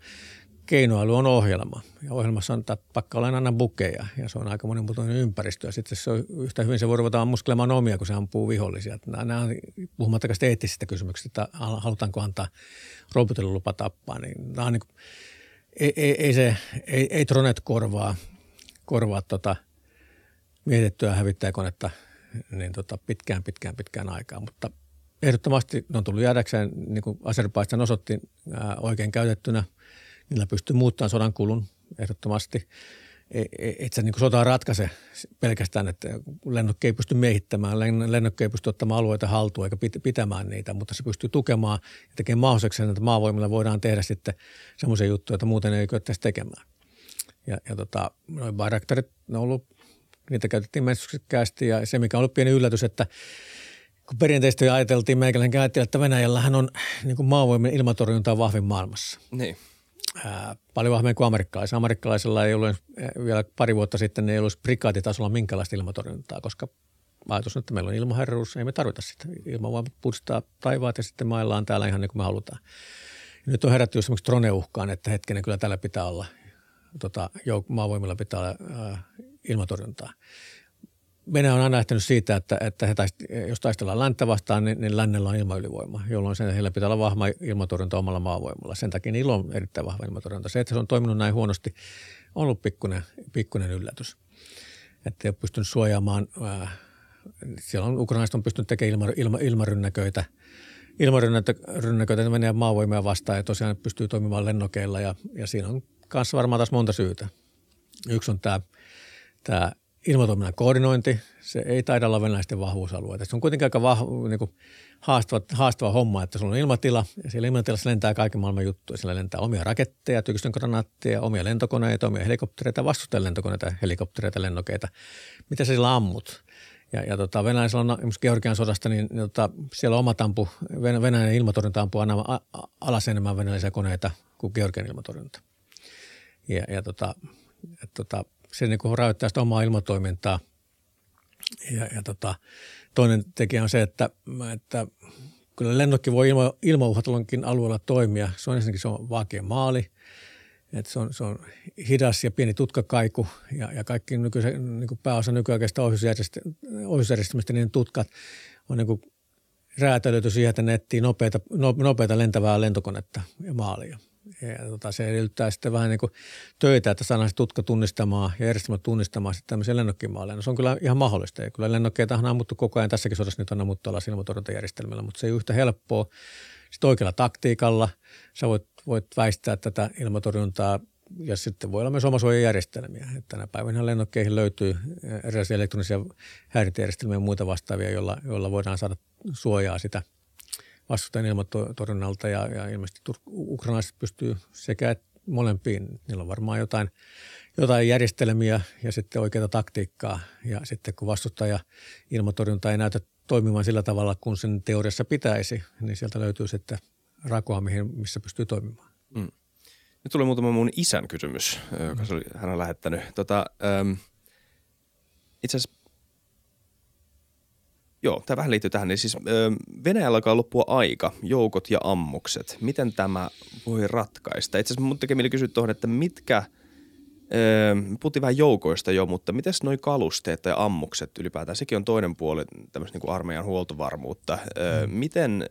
keinoäly on ohjelma. Ja ohjelmassa on pakka olla aina bukeja ja se on aika monimuotoinen ympäristö. Ja sitten se on yhtä hyvin se voi ruveta ammuskelemaan omia, kun se ampuu vihollisia. Nämä on puhumattakaan eettisistä kysymyksistä, että halutaanko antaa robotille lupa tappaa. Niin nämä on niin kuin, ei, ei, ei, se, ei, ei Tronet korvaa, korvaa tota mietittyä hävittäjäkonetta niin tota pitkään, pitkään, pitkään aikaa, mutta ehdottomasti ne on tullut jäädäkseen, niin kuin Azerbaidžan osoitti ää, oikein käytettynä – Niillä pystyy muuttamaan sodan kulun ehdottomasti. E, e, et sä niin sotaa ratkaise pelkästään, että lennokki ei pysty miehittämään, lennokki ei pysty ottamaan alueita haltuun eikä pitämään niitä, mutta se pystyy tukemaan ja tekemään mahdolliseksi, että maavoimilla voidaan tehdä sitten semmoisia juttuja, että muuten ei kyettäisi tekemään. Ja, ja tota, noin ne on ollut, niitä käytettiin menestyksekkäästi ja se, mikä on ollut pieni yllätys, että kun perinteisesti ajateltiin, meikäläinen ajatteli, että Venäjällähän on niin kuin maavoimien ilmatorjunta vahvin maailmassa. Niin ää, paljon vahvemmin kuin amerikkalaisilla. Amerikkalaisilla ei ollut vielä pari vuotta sitten, ei ollut prikaatitasolla minkälaista ilmatorjuntaa, koska ajatus on, että meillä on ilmaherruus, ei me tarvita sitä. Ilmavoimat puhdistaa taivaat ja sitten maillaan täällä ihan niin kuin me halutaan. Ja nyt on herätty esimerkiksi drone-uhkaan, että hetkinen kyllä täällä pitää olla, tota, maavoimilla pitää olla ää, ilmatorjuntaa. Venäjä on aina lähtenyt siitä, että, että he taist, jos taistellaan länttä vastaan, niin, niin lännellä on ilmaylivoima, jolloin sen, heillä pitää olla vahva ilmatorjunta omalla maavoimalla. Sen takia niillä on erittäin vahva ilmatorjunta. Se, että se on toiminut näin huonosti, on ollut pikkuinen, pikkuinen yllätys. Että ei ole pystynyt suojaamaan, siellä on ukrainaiset on pystynyt tekemään ilma, ilma, ilmarynnäköitä, ilmarynnäköitä Venäjän maavoimia vastaan ja tosiaan pystyy toimimaan lennokeilla ja, ja siinä on kanssa varmaan taas monta syytä. Yksi on tämä, tämä ilmatoiminnan koordinointi, se ei taida olla venäläisten vahvuusalueita. Se on kuitenkin aika vahva, niin kuin haastava, haastava homma, että sulla on ilmatila ja siellä ilmatilassa lentää kaiken maailman juttuja. Siellä lentää omia raketteja, tykistön granaatteja, omia lentokoneita, omia helikoptereita, vastustajan lentokoneita, helikoptereita, lennokeita. Mitä sä sillä ammut? Ja, ja tota, venäläisillä on esimerkiksi Georgian sodasta, niin, niin tota, siellä on oma tampu, Venäjän ilmatorjunta ampuu aina alas enemmän venäläisiä koneita kuin Georgian ilmatorjunta. Ja, ja tota, et, tota, se niin kuin rajoittaa sitä omaa ilmatoimintaa. Ja, ja tota, toinen tekijä on se, että, että kyllä lennokki voi ilma, ilmauhatalonkin alueella toimia. Se on ensinnäkin se on vaakea maali, että se on, se on hidas ja pieni tutkakaiku ja, ja kaikki nykyisen, niin kuin pääosa nykyaikaista ohjusjärjestelmistä, niin tutkat on niin kuin räätälöity siihen, että ne etsii nopeita, nopeita lentävää lentokonetta ja maalia. Ja tota, se edellyttää sitten vähän niin kuin töitä, että saadaan se tutka tunnistamaan ja järjestelmät tunnistamaan sitten tämmöisiä lennokkimaaleja. No se on kyllä ihan mahdollista. Ja kyllä lennokkeita on ammuttu koko ajan. Tässäkin sodassa nyt on ammuttu alas ilmatorjuntajärjestelmällä, mutta se ei ole yhtä helppoa. Sitten oikealla taktiikalla sä voit, voit väistää tätä ilmatorjuntaa ja sitten voi olla myös omasuojajärjestelmiä. Tänä päivänä lennokkeihin löytyy erilaisia elektronisia häirintäjärjestelmiä ja muita vastaavia, joilla, joilla voidaan saada suojaa sitä – vastustajan ilmatorjunnalta ja, ja ilmeisesti ukrainalaiset pystyy sekä molempiin. Niillä on varmaan jotain, jotain järjestelmiä ja sitten oikeaa taktiikkaa ja sitten kun vastustaja ilmatorjunta ei näytä toimimaan sillä tavalla, kun sen teoriassa pitäisi, niin sieltä löytyy sitten rakoa, mihin, missä pystyy toimimaan. Mm. Nyt tuli muutama mun isän kysymys, joka oli, hän on lähettänyt. Tota, ähm, itse asiassa Joo, tämä vähän liittyy tähän. Niin siis Venäjällä alkaa loppua aika, joukot ja ammukset. Miten tämä voi ratkaista? Itse asiassa mun tekee mieli kysyä tuohon, että mitkä, puhuttiin vähän joukoista jo, mutta miten noin kalusteet tai ammukset ylipäätään, sekin on toinen puoli tämmöistä niin kuin armeijan huoltovarmuutta. Mm. Miten,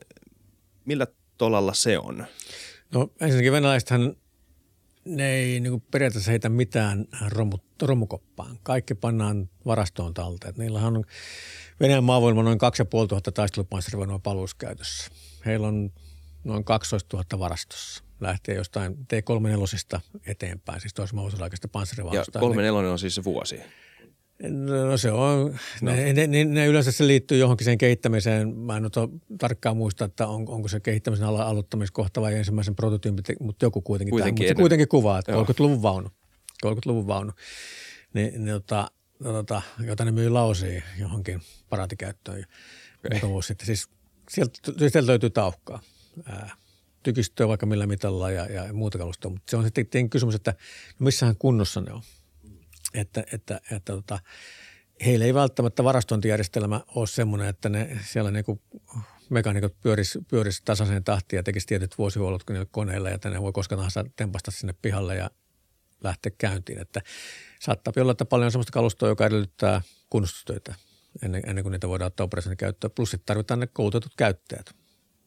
millä tolalla se on? No ensinnäkin venäläisethän ne ei niin kuin periaatteessa heitä mitään romu, romukoppaan. Kaikki pannaan varastoon talteen. Niillähän on Venäjän maavoima noin 2500 taistelupanssarivoimaa paluuskäytössä. Heillä on noin 12 000 varastossa. Lähtee jostain T-34 eteenpäin, siis toisen maailmansodan panssarivaunusta. Ja 34 on siis se vuosi. No se on, no. Ne, ne, ne, ne, yleensä se liittyy johonkin sen kehittämiseen. Mä en ole tarkkaan muista, että on, onko se kehittämisen aloittamiskohta vai ensimmäisen prototyypin, mutta joku kuitenkin. Kuitenkin, tämä, mutta kuitenkin kuvaa, että 30-luvun vaunu. 30-luvun vaunu. Niin, niin, tota, tota, jota ne myy lausiin johonkin paraatikäyttöön okay. vuosi sitten. Siis sieltä, sieltä löytyy tauhkaa. Ää, tykistöä vaikka millä mitalla ja, ja muuta kalustoa, mutta se on sitten kysymys, että no missähän kunnossa ne on että, että, että tota, heillä ei välttämättä varastointijärjestelmä ole semmoinen, että ne siellä niinku mekaanikot pyöris, pyöris tasaiseen tahtiin ja tekisi tietyt vuosihuollot koneilla, ja ne voi koska tahansa tempasta sinne pihalle ja lähteä käyntiin. Että saattaa olla, että paljon sellaista kalustoa, joka edellyttää kunnostustöitä ennen, ennen kuin niitä voidaan ottaa operatiivisen käyttöön. Plus sitten tarvitaan ne koulutetut käyttäjät,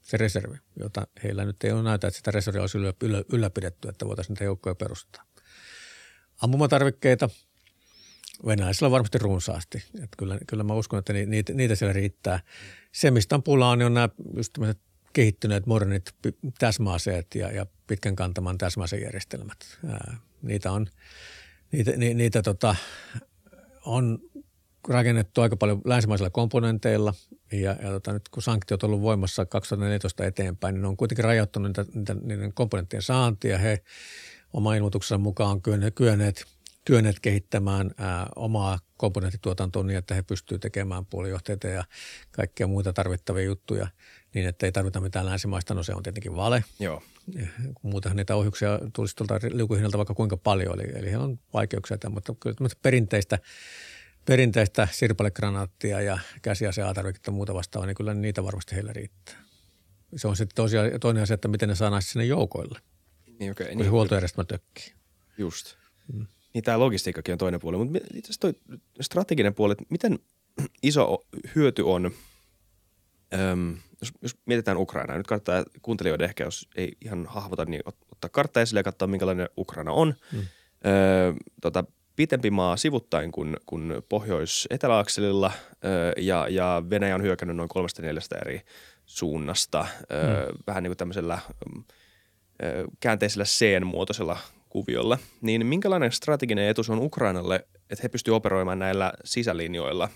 se reservi, jota heillä nyt ei ole näytä, että sitä reserviä olisi yllä, yllä, ylläpidetty, että voitaisiin niitä joukkoja perustaa. Ampumatarvikkeita – venäläisillä on varmasti runsaasti. Että kyllä, kyllä mä uskon, että niitä, niitä siellä riittää. Se, mistä on pulaa, niin on nämä just kehittyneet modernit täsmäaseet ja, ja pitkän kantaman täsmäasejärjestelmät. Niitä on, niitä, ni, niitä tota, on rakennettu aika paljon länsimaisilla komponenteilla ja, ja tota, nyt kun sanktiot on ollut voimassa 2014 eteenpäin, niin ne on kuitenkin rajoittanut niitä, niitä, niiden komponenttien saantia. He oma ilmoituksensa mukaan on kyenneet – kyenneet kehittämään ää, omaa komponenttituotantoa niin, että he pystyvät tekemään puolijohteita ja kaikkia muita tarvittavia juttuja niin, että ei tarvita mitään länsimaista. No se on tietenkin vale. Joo. Muutenhan niitä ohjuksia tulisi tuolta liukuhinnalta vaikka kuinka paljon, eli, eli heillä on vaikeuksia, mutta kyllä perinteistä perinteistä sirpalegranaattia ja käsiaseatarviketta ja muuta vastaavaa, niin kyllä niitä varmasti heillä riittää. Se on sitten tosiaan toinen asia, että miten ne saa sinne joukoille, niin, okay, kun niin, se huoltojärjestelmä tökkii. Just. Mm. Niin tämä logistiikkakin on toinen puoli, mutta itse asiassa strateginen puoli, että miten iso hyöty on, äm, jos, jos mietitään Ukrainaa, nyt kannattaa kuuntelijoiden ehkä, jos ei ihan hahmota, niin ottaa kartta esille ja katsoa, minkälainen Ukraina on. Mm. Öö, tota, pitempi maa sivuttain kuin, kuin Pohjois-Eteläakselilla öö, ja, ja Venäjä on hyökännyt noin kolmesta neljästä eri suunnasta, öö, mm. vähän niin kuin tämmöisellä öö, käänteisellä C-muotoisella kuviolla, niin minkälainen strateginen etu on Ukrainalle, että he pystyvät operoimaan näillä sisälinjoilla,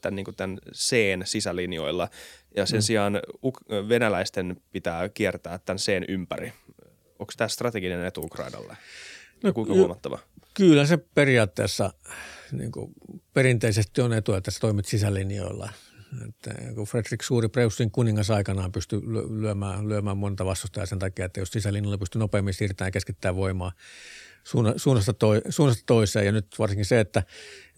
tämän, niin kuin tämän Cn sisälinjoilla, ja sen mm. sijaan venäläisten pitää kiertää tämän Cn ympäri. Onko tämä strateginen etu Ukrainalle? No, kuinka huomattava? Kyllä se periaatteessa niin kuin perinteisesti on etu, että sä toimit sisälinjoilla – että kun Fredrik Suuri Preustin kuningas aikanaan pystyi lyömään, lyömään monta vastustajaa sen takia, että jos sisälinjalle pystyi nopeammin siirtämään ja keskittämään voimaa suunnasta, toi, suunnasta toiseen. Ja nyt varsinkin se, että,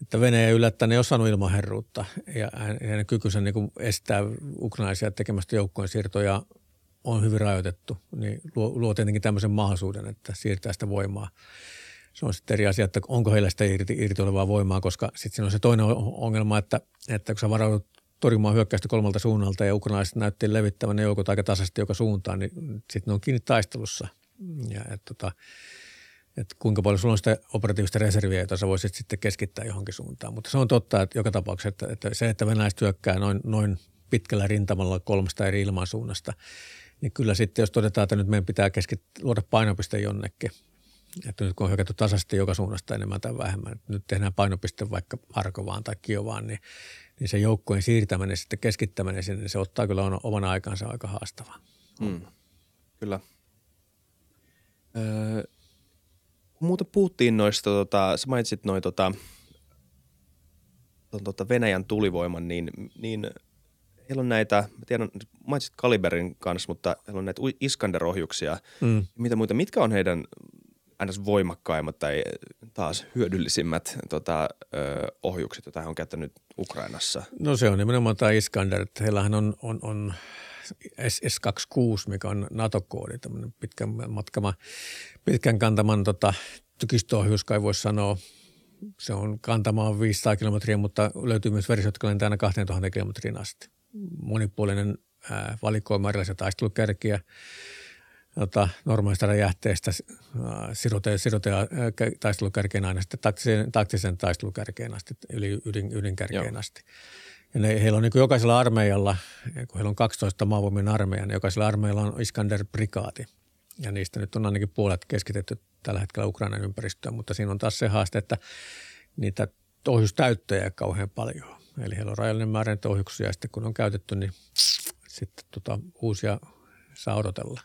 että Venäjä yllättää, ne ei osannut ilman herruutta ja hänen kykynsä niin estää ukrainaisia tekemästä joukkojen siirtoja on hyvin rajoitettu, niin luo, luo tietenkin tämmöisen mahdollisuuden, että siirtää sitä voimaa. Se on sitten eri asia, että onko heillä sitä irti, irti olevaa voimaa, koska sitten siinä on se toinen ongelma, että, että kun sä varaudut torjumaan hyökkäystä kolmalta suunnalta ja ukrainalaiset näytti levittävän ne joukot aika tasaisesti joka suuntaan, niin sitten ne on kiinni taistelussa. Ja et, tota, et kuinka paljon sulla on sitä operatiivista reserviä, jota sä voisit sitten keskittää johonkin suuntaan. Mutta se on totta, että joka tapauksessa, että, että se, että venäläiset hyökkää noin, noin pitkällä rintamalla kolmesta eri ilmansuunnasta, niin kyllä sitten jos todetaan, että nyt meidän pitää keskit- luoda painopiste jonnekin, että nyt kun on hyökätty tasaisesti joka suunnasta enemmän tai vähemmän, että nyt tehdään painopiste vaikka Arkovaan tai Kiovaan, niin niin se joukkojen siirtäminen sitten keskittäminen sinne, niin se ottaa kyllä oman aikansa aika haastavaa. Mm. Kyllä. Öö, kun muuta puhuttiin noista, tota, sä mainitsit noin tota, tota Venäjän tulivoiman, niin, niin heillä on näitä, mä tiedän, mainitsit Kaliberin kanssa, mutta heillä on näitä Iskander-ohjuksia. Mm. Mitä muita, mitkä on heidän aina voimakkaimmat tai taas hyödyllisimmät tota, ö, ohjukset, joita hän on käyttänyt Ukrainassa? No se on nimenomaan tämä Iskander. Että heillähän on, on, on SS-26, mikä on NATO-koodi, tämmöinen pitkän, matkama, pitkän kantaman tota, tykistöohjus, kai voisi sanoa. Se on kantamaan 500 kilometriä, mutta löytyy myös versiot, jotka lentää aina 2000 kilometriin asti. Monipuolinen ää, valikoima erilaisia taistelukärkiä – tota, normaalista räjähteestä sirote, sirote taistelukärkeen aina sitten taktisen, taktisen taistelukärkeen asti, yli ydin, ydinkärkeen Joo. asti. Ja ne, heillä on niin kuin jokaisella armeijalla, kun heillä on 12 maavoimien armeija, niin jokaisella armeijalla on Iskander-prikaati. Ja niistä nyt on ainakin puolet keskitetty tällä hetkellä Ukrainan ympäristöön, mutta siinä on taas se haaste, että niitä ohjustäyttöjä ei kauhean paljon. Eli heillä on rajallinen määrä niitä ohjuksia ja sitten kun on käytetty, niin sitten tota, uusia saa odotella.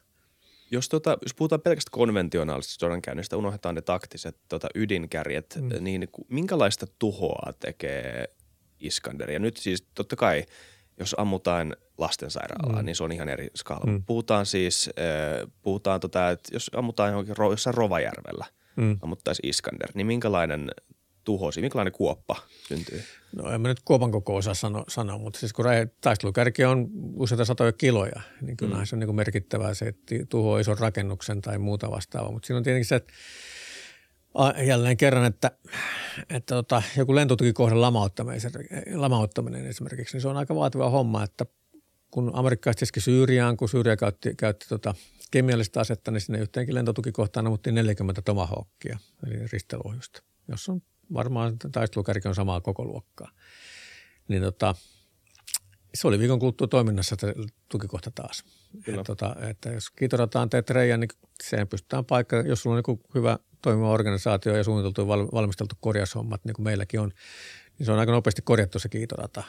Jos, tota, jos puhutaan pelkästään konventionaalisesta sodankäynnistä, unohdetaan ne taktiset tota, ydinkärjet, mm. niin minkälaista tuhoa tekee Iskander? Ja nyt siis totta kai, jos ammutaan lastensairaalaa, mm. niin se on ihan eri skaala. Mm. Puhutaan siis, äh, puhutaan tota, että jos ammutaan johonkin, jossain Rovajärvellä, mm. ammuttaisiin Iskander, niin minkälainen tuhosi, minkälainen kuoppa syntyy? No en mä nyt kuopan koko osaa sano, sanoa, mutta siis kun taistelukärki on useita satoja kiloja, niin kyllä mm. se on niin merkittävää se, että tuhoaa ison rakennuksen tai muuta vastaavaa. Mutta siinä on tietenkin se, että jälleen kerran, että, että tota, joku lentotukikohdan lamauttaminen, lamauttaminen esimerkiksi, niin se on aika vaativa homma, että kun amerikkalaiset iski Syyriaan, kun Syyria käytti, käytti tota kemiallista asetta, niin sinne yhteenkin lentotukikohtaan ammuttiin 40 tomahawkia, eli risteluohjusta, jos on varmaan taistelukärki on samaa koko luokkaa. Niin tota, se oli viikon kuluttua toiminnassa tukikohta taas. Että, tota, että jos kiitorataan teet reijän, niin siihen pystytään paikka, jos sulla on niin hyvä toimiva organisaatio ja suunniteltu ja valmisteltu korjaushommat, niin kuin meilläkin on, niin se on aika nopeasti korjattu se kiitorata.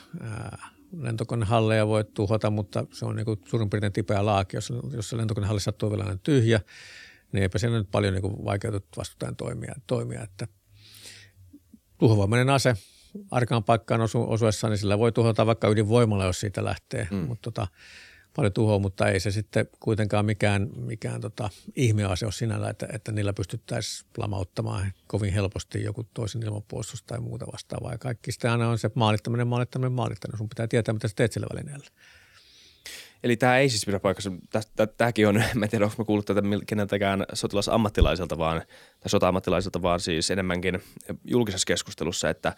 Lentokonehalleja voi tuhota, mutta se on niin kuin suurin piirtein tipeä laaki. Jos, jos se lentokonehalli sattuu vielä tyhjä, niin eipä siellä nyt paljon niin vaikeutettu vastustajan toimia, toimia että – tuhovoimainen ase arkaan paikkaan osu, osuessaan, niin sillä voi tuhota vaikka ydinvoimalla, jos siitä lähtee. Mm. Mutta tota, paljon tuhoa, mutta ei se sitten kuitenkaan mikään, mikään tota, ihmease ole sinällä, että, että niillä pystyttäisiin lamauttamaan kovin helposti joku toisen ilmapuolustus tai muuta vastaavaa. Ja kaikki sitä aina on se maalittaminen, maalittaminen, maalittaminen. Sun pitää tietää, mitä sä teet sillä välineellä. Eli tämä ei siis pidä paikassa. Tämäkin on, mä en tiedä, onko mä kuullut tätä keneltäkään sotilasammattilaiselta, vaan, tai sota-ammattilaiselta, vaan siis enemmänkin julkisessa keskustelussa, että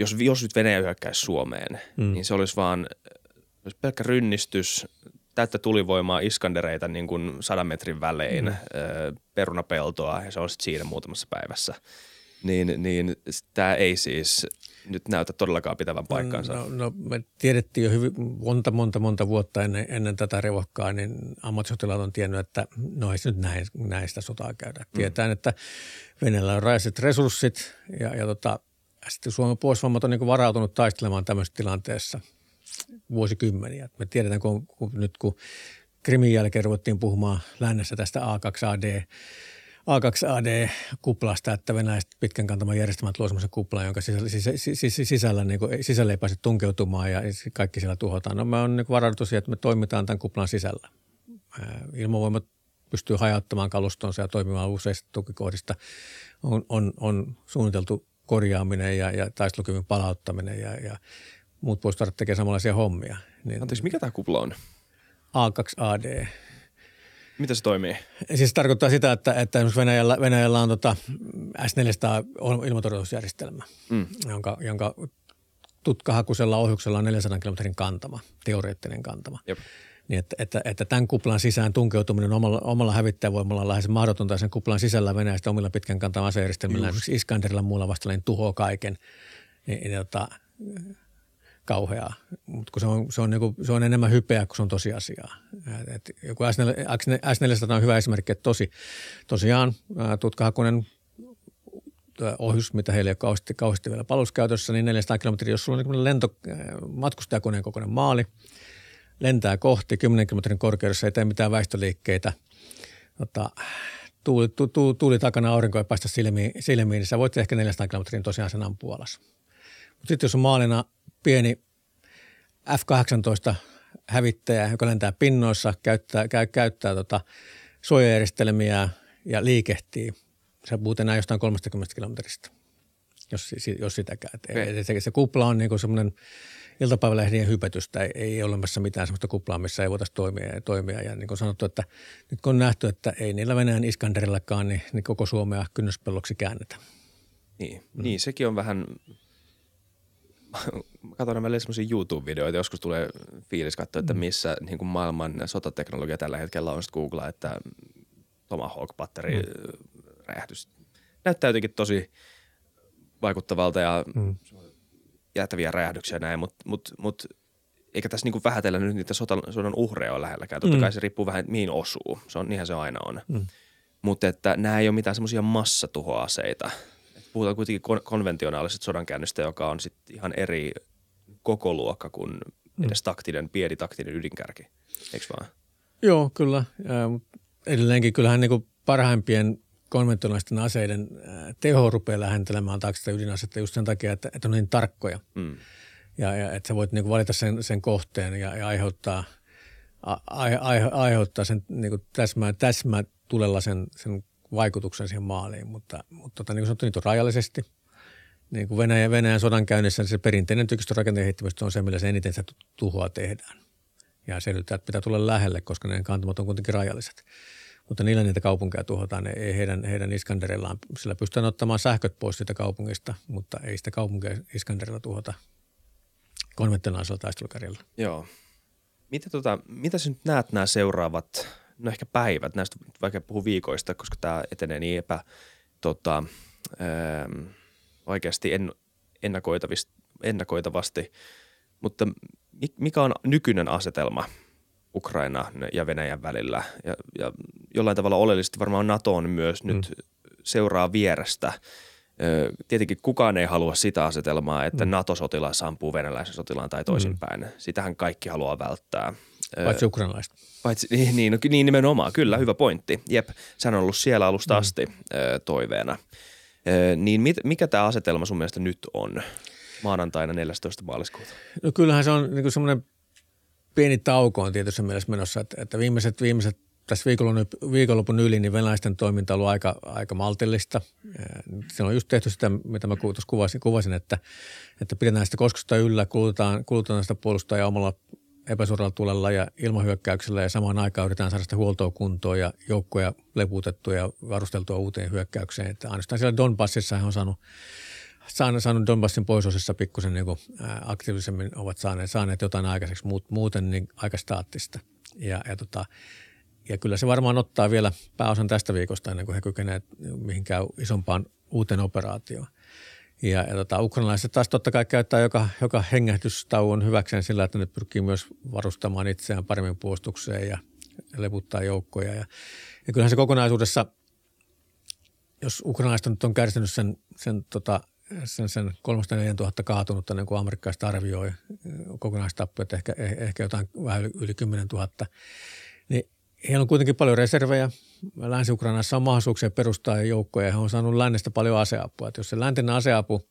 jos, jos nyt Venäjä hyökkäisi Suomeen, mm. niin se olisi vaan olisi pelkkä rynnistys, täyttä tulivoimaa, iskandereita niin kuin sadan metrin välein, mm. perunapeltoa ja se olisi siinä muutamassa päivässä. Niin, niin tämä ei siis nyt näytä todellakaan pitävän paikkaansa. No, no me tiedettiin jo hyvin, monta, monta, monta vuotta ennen, ennen tätä revohkaa, niin ammattisotilaat on tiennyt, että no ei se nyt näin, näin sitä sotaa käydä. Mm. Tietään, että Venäjällä on rajalliset resurssit ja, ja tota, sitten Suomen puolustusvoimat on niin varautunut taistelemaan tämmöisessä tilanteessa vuosikymmeniä. Me tiedetään, kun, kun nyt kun Krimin jälkeen ruvettiin puhumaan lännessä tästä A2AD a2AD-kuplasta, että venäläiset pitkän kantaman järjestelmät luo semmoisen kuplan, jonka sisällä, sisällä, niin kuin, sisällä ei pääse tunkeutumaan ja kaikki siellä tuhotaan. No me on niin varauduttu siihen, että me toimitaan tämän kuplan sisällä. Ilmavoimat pystyy hajauttamaan kalustonsa ja toimimaan useista tukikohdista. On, on, on suunniteltu korjaaminen ja, ja taistelukyvyn palauttaminen ja, ja muut puolustustarjat tekee samanlaisia hommia. Niin, Anteeksi, mikä tämä kupla on? A2AD. Miten se toimii? Siis se tarkoittaa sitä, että, että esimerkiksi Venäjällä, Venäjällä on tota S-400 ilmatorjutusjärjestelmä, mm. jonka, jonka tutkahakusella ohjuksella on 400 kilometrin kantama, teoreettinen kantama. Jep. Niin että, että, että tämän kuplan sisään tunkeutuminen omalla, omalla hävittäjävoimalla on lähes mahdotonta. Sen kuplan sisällä Venäjästä omilla pitkän kantaman asejärjestelmillä, esimerkiksi Iskanderilla muulla vastainen tuhoaa kaiken. Niin, niin, tota, kauheaa, mutta se on, se, on niinku, se on enemmän hypeä kuin se on tosiasiaa. Et, joku S400 on hyvä esimerkki, että tosi, tosiaan tutkahakunen ohjus, mitä heillä ei ole kauheasti, kauheasti vielä paluskäytössä, niin 400 kilometriä, jos sulla on niin lento, matkustajakoneen kokoinen maali, lentää kohti 10 kilometrin korkeudessa, ei tee mitään väistöliikkeitä, tota, tuuli, tu, tu, tuuli takana aurinko ei paista silmiin, silmiin, niin sä voit ehkä 400 kilometrin tosiaan sen ampua alas. Mutta sitten jos on maalina pieni F-18 hävittäjä, joka lentää pinnoissa, käyttää, käy, käyttää tota suojajärjestelmiä ja liikehtii. Se puhut enää jostain 30 kilometristä, jos, jos sitäkään. Okay. Se, se kupla on niin semmoinen iltapäivälehdien hypetystä. Ei, ei ole olemassa mitään semmoista kuplaa, missä ei voitaisiin toimia ja toimia. Ja niin kuin sanottu, että nyt kun on nähty, että ei niillä Venäjän Iskanderillakaan, niin, niin koko Suomea kynnyspelloksi käännetä. Niin, mm. niin, sekin on vähän katson välillä semmoisia YouTube-videoita, joskus tulee fiilis katsoa, että mm. missä niin kuin maailman sotateknologia tällä hetkellä on. Sitten googlaa, että Tomahawk-patteri mm. räjähtys näyttää jotenkin tosi vaikuttavalta ja, mm. Ja jäätäviä räjähdyksiä näin, mutta mut, mut, eikä tässä niinku vähätellä nyt niitä sodan, sodan uhreja ole lähelläkään. Totta mm. kai se riippuu vähän, mihin osuu. Se on, niinhän se aina on. Mm. Mutta että nämä ei ole mitään semmoisia massatuhoaseita. Puhutaan kuitenkin kon- konventionaalisesta sodankäynnistä, joka on sitten ihan eri koko luokka kuin mm. edes taktinen, pieni taktinen ydinkärki. Eikö vaan? Joo, kyllä. Edelleenkin kyllähän niin parhaimpien konventionaalisten aseiden teho rupeaa lähentelemään taksista ydinasetta just sen takia, että, että on niin tarkkoja. Mm. Ja, ja että sä voit niin valita sen, sen kohteen ja, ja aiheuttaa, a, a, aiheuttaa sen niin täsmää, täsmää tulella sen, sen vaikutuksen siihen maaliin. Mutta, mutta tota, niin kuin sanottu, niitä on rajallisesti. Niin kuin Venäjän, Venäjän sodan käynnissä niin se perinteinen tykistörakenteen kehittämistä on se, millä se eniten sitä tuhoa tehdään. Ja se että pitää tulla lähelle, koska ne kantamat on kuitenkin rajalliset mutta niillä niitä kaupunkeja tuhotaan. Ei heidän, heidän Iskanderillaan, sillä pystytään ottamaan sähköt pois siitä kaupungista, mutta ei sitä kaupunkia Iskanderilla tuhota konventionaalisella taistelukärjellä. Joo. Mitä, tota, mitä sä nyt näet nämä seuraavat, no ehkä päivät, näistä vaikka puhu viikoista, koska tämä etenee niin epä, tota, ähm, vaikeasti en, ennakoitavasti, mutta mikä on nykyinen asetelma – Ukraina ja Venäjän välillä. Ja, ja jollain tavalla oleellisesti varmaan NATO on myös mm. nyt seuraa vierestä. Tietenkin kukaan ei halua sitä asetelmaa, että mm. NATO-sotilas ampuu venäläisen sotilaan tai toisinpäin. Mm. Sitähän kaikki haluaa välttää. Paitsi ukrainalaiset. Paitsi, niin, niin, niin nimenomaan, kyllä, hyvä pointti. Jep, sehän on ollut siellä alusta mm. asti toiveena. Niin mit, mikä tämä asetelma sun mielestä nyt on maanantaina 14. maaliskuuta? No kyllähän se on niin semmoinen pieni tauko on tietysti mielessä menossa, että, että viimeiset, viimeiset tässä viikonlopun, viikonlopun yli, niin venäläisten toiminta on ollut aika, aika maltillista. Se on just tehty sitä, mitä mä tuossa kuvasin, kuvasin että, että pidetään sitä koskusta yllä, kulutetaan, kulutetaan sitä puolustajaa omalla epäsuoralla tulella ja ilmahyökkäyksellä ja samaan aikaan yritetään saada sitä huoltoa kuntoon ja joukkoja leputettua ja varusteltua uuteen hyökkäykseen. Että ainoastaan siellä Donbassissa on saanut saanut, saanut Donbassin poisosissa pikkusen niin aktiivisemmin ovat saaneet, saaneet jotain aikaiseksi, muuten niin aika staattista. Ja, ja, tota, ja kyllä se varmaan ottaa vielä pääosan tästä viikosta ennen kuin he kykenevät mihinkään isompaan uuteen operaatioon. Ja, ja tota, ukrainalaiset taas totta kai käyttää joka, joka hengähdystauon hyväkseen sillä, että ne pyrkii myös varustamaan itseään paremmin puolustukseen ja leputtaa joukkoja. Ja, ja kyllähän se kokonaisuudessa, jos ukrainalaiset nyt on kärsinyt sen, sen tota, sen, sen 3 000 kaatunutta, niin kuin amerikkalaiset arvioi kokonaistappiot, ehkä, eh, ehkä jotain vähän yli 10 000, niin heillä on kuitenkin paljon reservejä. Länsi-Ukrainassa on mahdollisuuksia perustaa joukkoja ja he on saanut lännestä paljon aseapua. Että jos se läntinen aseapu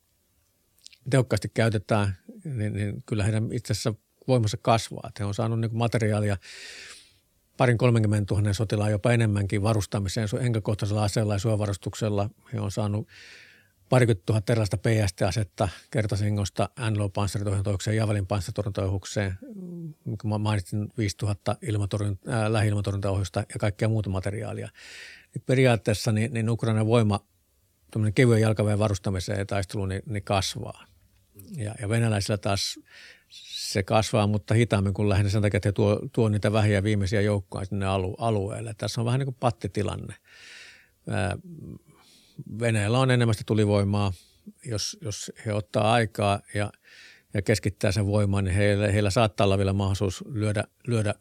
tehokkaasti käytetään, niin, niin kyllä heidän itse asiassa voimassa kasvaa. Että he on saanut niin materiaalia parin 30 000 sotilaan jopa enemmänkin varustamiseen henkilökohtaisella aseella ja suojavarustuksella. He on saanut parikymmentä tuhatta erilaista PST-asetta kertasingosta NLO-panssaritoihintoihukseen, Javelin panssaritorjuntaohjukseen. Mä mainitsin 5000 ilmatorjun, äh, lähi-ilmatorjuntaohjusta ja kaikkea muuta materiaalia. Niin periaatteessa niin, niin Ukrainan voima kevyen jalkaväen varustamiseen ja taisteluun niin, niin kasvaa. Ja, ja venäläisillä taas se kasvaa, mutta hitaammin kuin lähinnä sen takia, että he tuo, tuo niitä vähiä viimeisiä joukkoja sinne alu, alueelle. Tässä on vähän niin kuin pattitilanne. Venäjällä on enemmän sitä tulivoimaa. Jos, jos he ottaa aikaa ja, ja keskittää sen voimaan, niin heillä, heillä saattaa olla vielä mahdollisuus lyödä, lyödä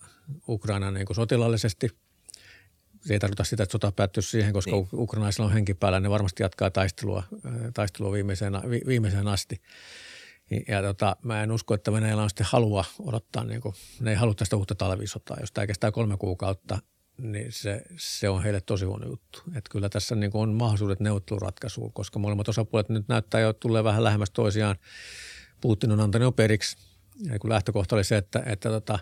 Ukraina niin kuin sotilaallisesti. Se ei tarkoita sitä, että sota päättyy siihen, koska niin. ukrainaisilla on henki päällä. Ne varmasti jatkaa taistelua, taistelua viimeiseen, viimeiseen asti. Ja tota, mä en usko, että Venäjällä on sitten halua odottaa, niin kuin, ne ei halua tästä uutta talvisotaa. Jos tämä kestää kolme kuukautta, niin se, se on heille tosi huono juttu. Että kyllä tässä niin on mahdollisuudet neuvotteluratkaisuun, koska molemmat osapuolet nyt näyttää jo tulee vähän lähemmäs toisiaan. Putin on antanut periksi. Ja kun lähtökohta oli se, että, että tota,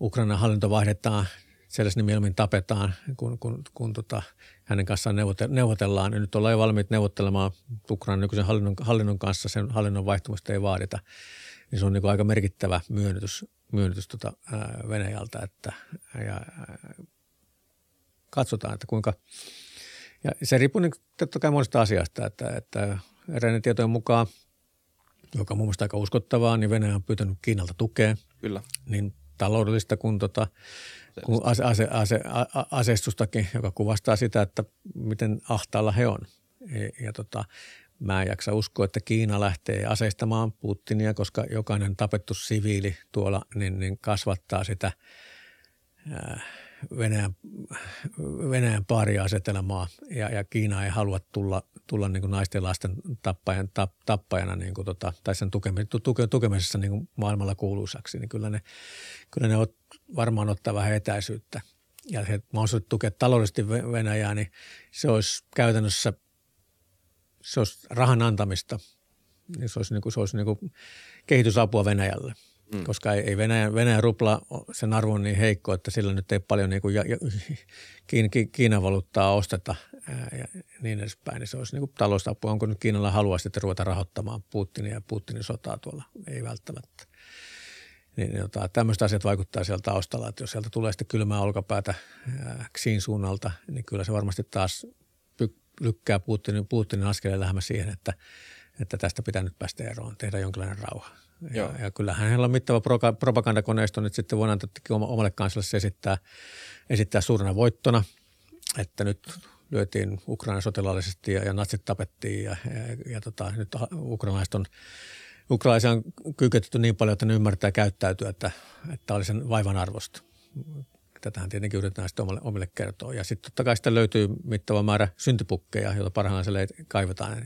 Ukrainan hallinto vaihdetaan, sellaisen mieluummin tapetaan, kun, kun, kun tota, hänen kanssaan neuvotellaan. Ja nyt ollaan jo valmiit neuvottelemaan Ukrainan nykyisen hallinnon, hallinnon kanssa, sen hallinnon vaihtumista ei vaadita. Niin se on niin aika merkittävä myönnytys, myönnytys tota, ää, Venäjältä, että ja, katsotaan, että kuinka, ja se riippuu niin totta kai monesta asiasta, että, että eräiden tietojen mukaan, joka on mun mielestä aika uskottavaa, niin Venäjä on pyytänyt Kiinalta tukea. Kyllä. Niin taloudellista kuin, tota, kuin ase, ase, ase, aseistustakin, joka kuvastaa sitä, että miten ahtaalla he on. Ja, ja tota, Mä en jaksa uskoa, että Kiina lähtee aseistamaan Putinia, koska jokainen tapettu siviili tuolla niin, niin kasvattaa sitä ää, Venäjän, Venäjän pariasetelmaa ja, ja Kiina ei halua tulla, tulla niin kuin naisten ja lasten tappajan, tap, tappajana niin kuin tota, tai sen tukemisessa, tuke, tukemisessa niin kuin maailmalla kuuluisaksi, niin kyllä ne, kyllä ne ot, varmaan ottaa vähän etäisyyttä. Ja se mahdollisuus tukea taloudellisesti Venäjää, niin se olisi käytännössä se olisi rahan antamista. Niin se olisi, niin kuin, se olisi niin kuin kehitysapua Venäjälle – mm. koska ei, ei Venäjän, Venäjän rupla, sen arvo on niin heikko, että sillä nyt ei paljon niin kuin, ja, ja, Kiin, Kiinan valuuttaa osteta ää, ja niin edespäin. Niin se olisi niin kuin talousapua. Onko nyt Kiinalla halua sitten ruveta rahoittamaan Putinia ja Putinin sotaa tuolla? Ei välttämättä. Niin, niin tota, tämmöiset asiat vaikuttaa siellä taustalla, että jos sieltä tulee sitten kylmää olkapäätä ää, Xiin suunnalta, niin kyllä se varmasti taas py, lykkää Putinin, Putinin askeleen lähemmäs siihen, että, että tästä pitää nyt päästä eroon, tehdä jonkinlainen rauha. Ja, ja kyllähän hänellä on mittava propagandakoneisto nyt sitten vuonna omalle kansalle esittää, esittää suurena voittona, että nyt lyötiin Ukraina sotilaallisesti ja, ja natsit tapettiin ja, ja, ja tota, nyt ukrainalaiset on Ukrainaisia on kyketetty niin paljon, että ne ymmärtää käyttäytyä, että, että oli sen vaivan arvosta. Tätähän tietenkin yritetään sitten omille, omille kertoa. Ja sitten totta kai sitten löytyy mittava määrä syntypukkeja, joita parhaillaan kaivetaan,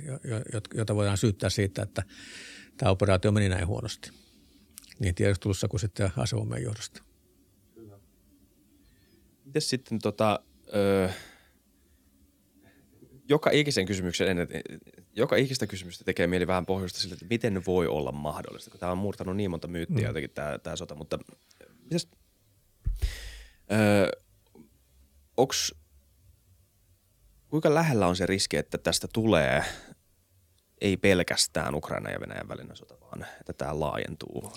jota voidaan syyttää siitä, että tämä operaatio meni näin huonosti. Niin tiedustelussa kuin sitten asevoimien johdosta. Miten sitten tota, ö, joka ikisen kysymyksen ennen, joka ikistä kysymystä tekee mieli vähän pohjusta sille, että miten voi olla mahdollista, kun tämä on murtanut niin monta myyttiä mm. jotenkin tämä, tämä sota, mutta mitäs, ö, onks, kuinka lähellä on se riski, että tästä tulee ei pelkästään Ukraina ja Venäjän välinen sota, vaan että tämä laajentuu.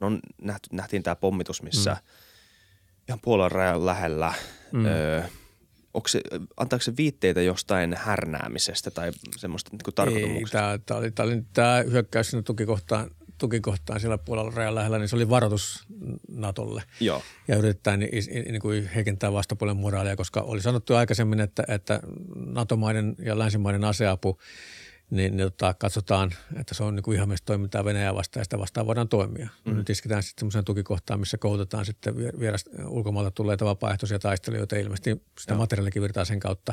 No, nähty, nähtiin tämä pommitus, missä mm. ihan Puolan rajan lähellä, mm. öö, se, antaako se viitteitä jostain härnäämisestä tai semmoista niin tarkoitumuksesta? Ei, tämä, oli, tämä, oli, tämä hyökkäys sinne tukikohtaan, tukikohtaan siellä puolella rajan lähellä, niin se oli varoitus Natolle. Joo. Ja yritetään niin, niin kuin heikentää vastapuolen moraalia, koska oli sanottu aikaisemmin, että, että NATO-maiden ja länsimaiden aseapu – niin, niin tota, katsotaan, että se on niin kuin toimintaa Venäjää vastaan ja sitä vastaan voidaan toimia. Mm. Nyt isketään sitten semmoiseen tukikohtaan, missä koulutetaan sitten vieras ulkomailta tulleita vapaaehtoisia taistelijoita ilmeisesti sitä Joo. materiaalikin virtaa sen kautta.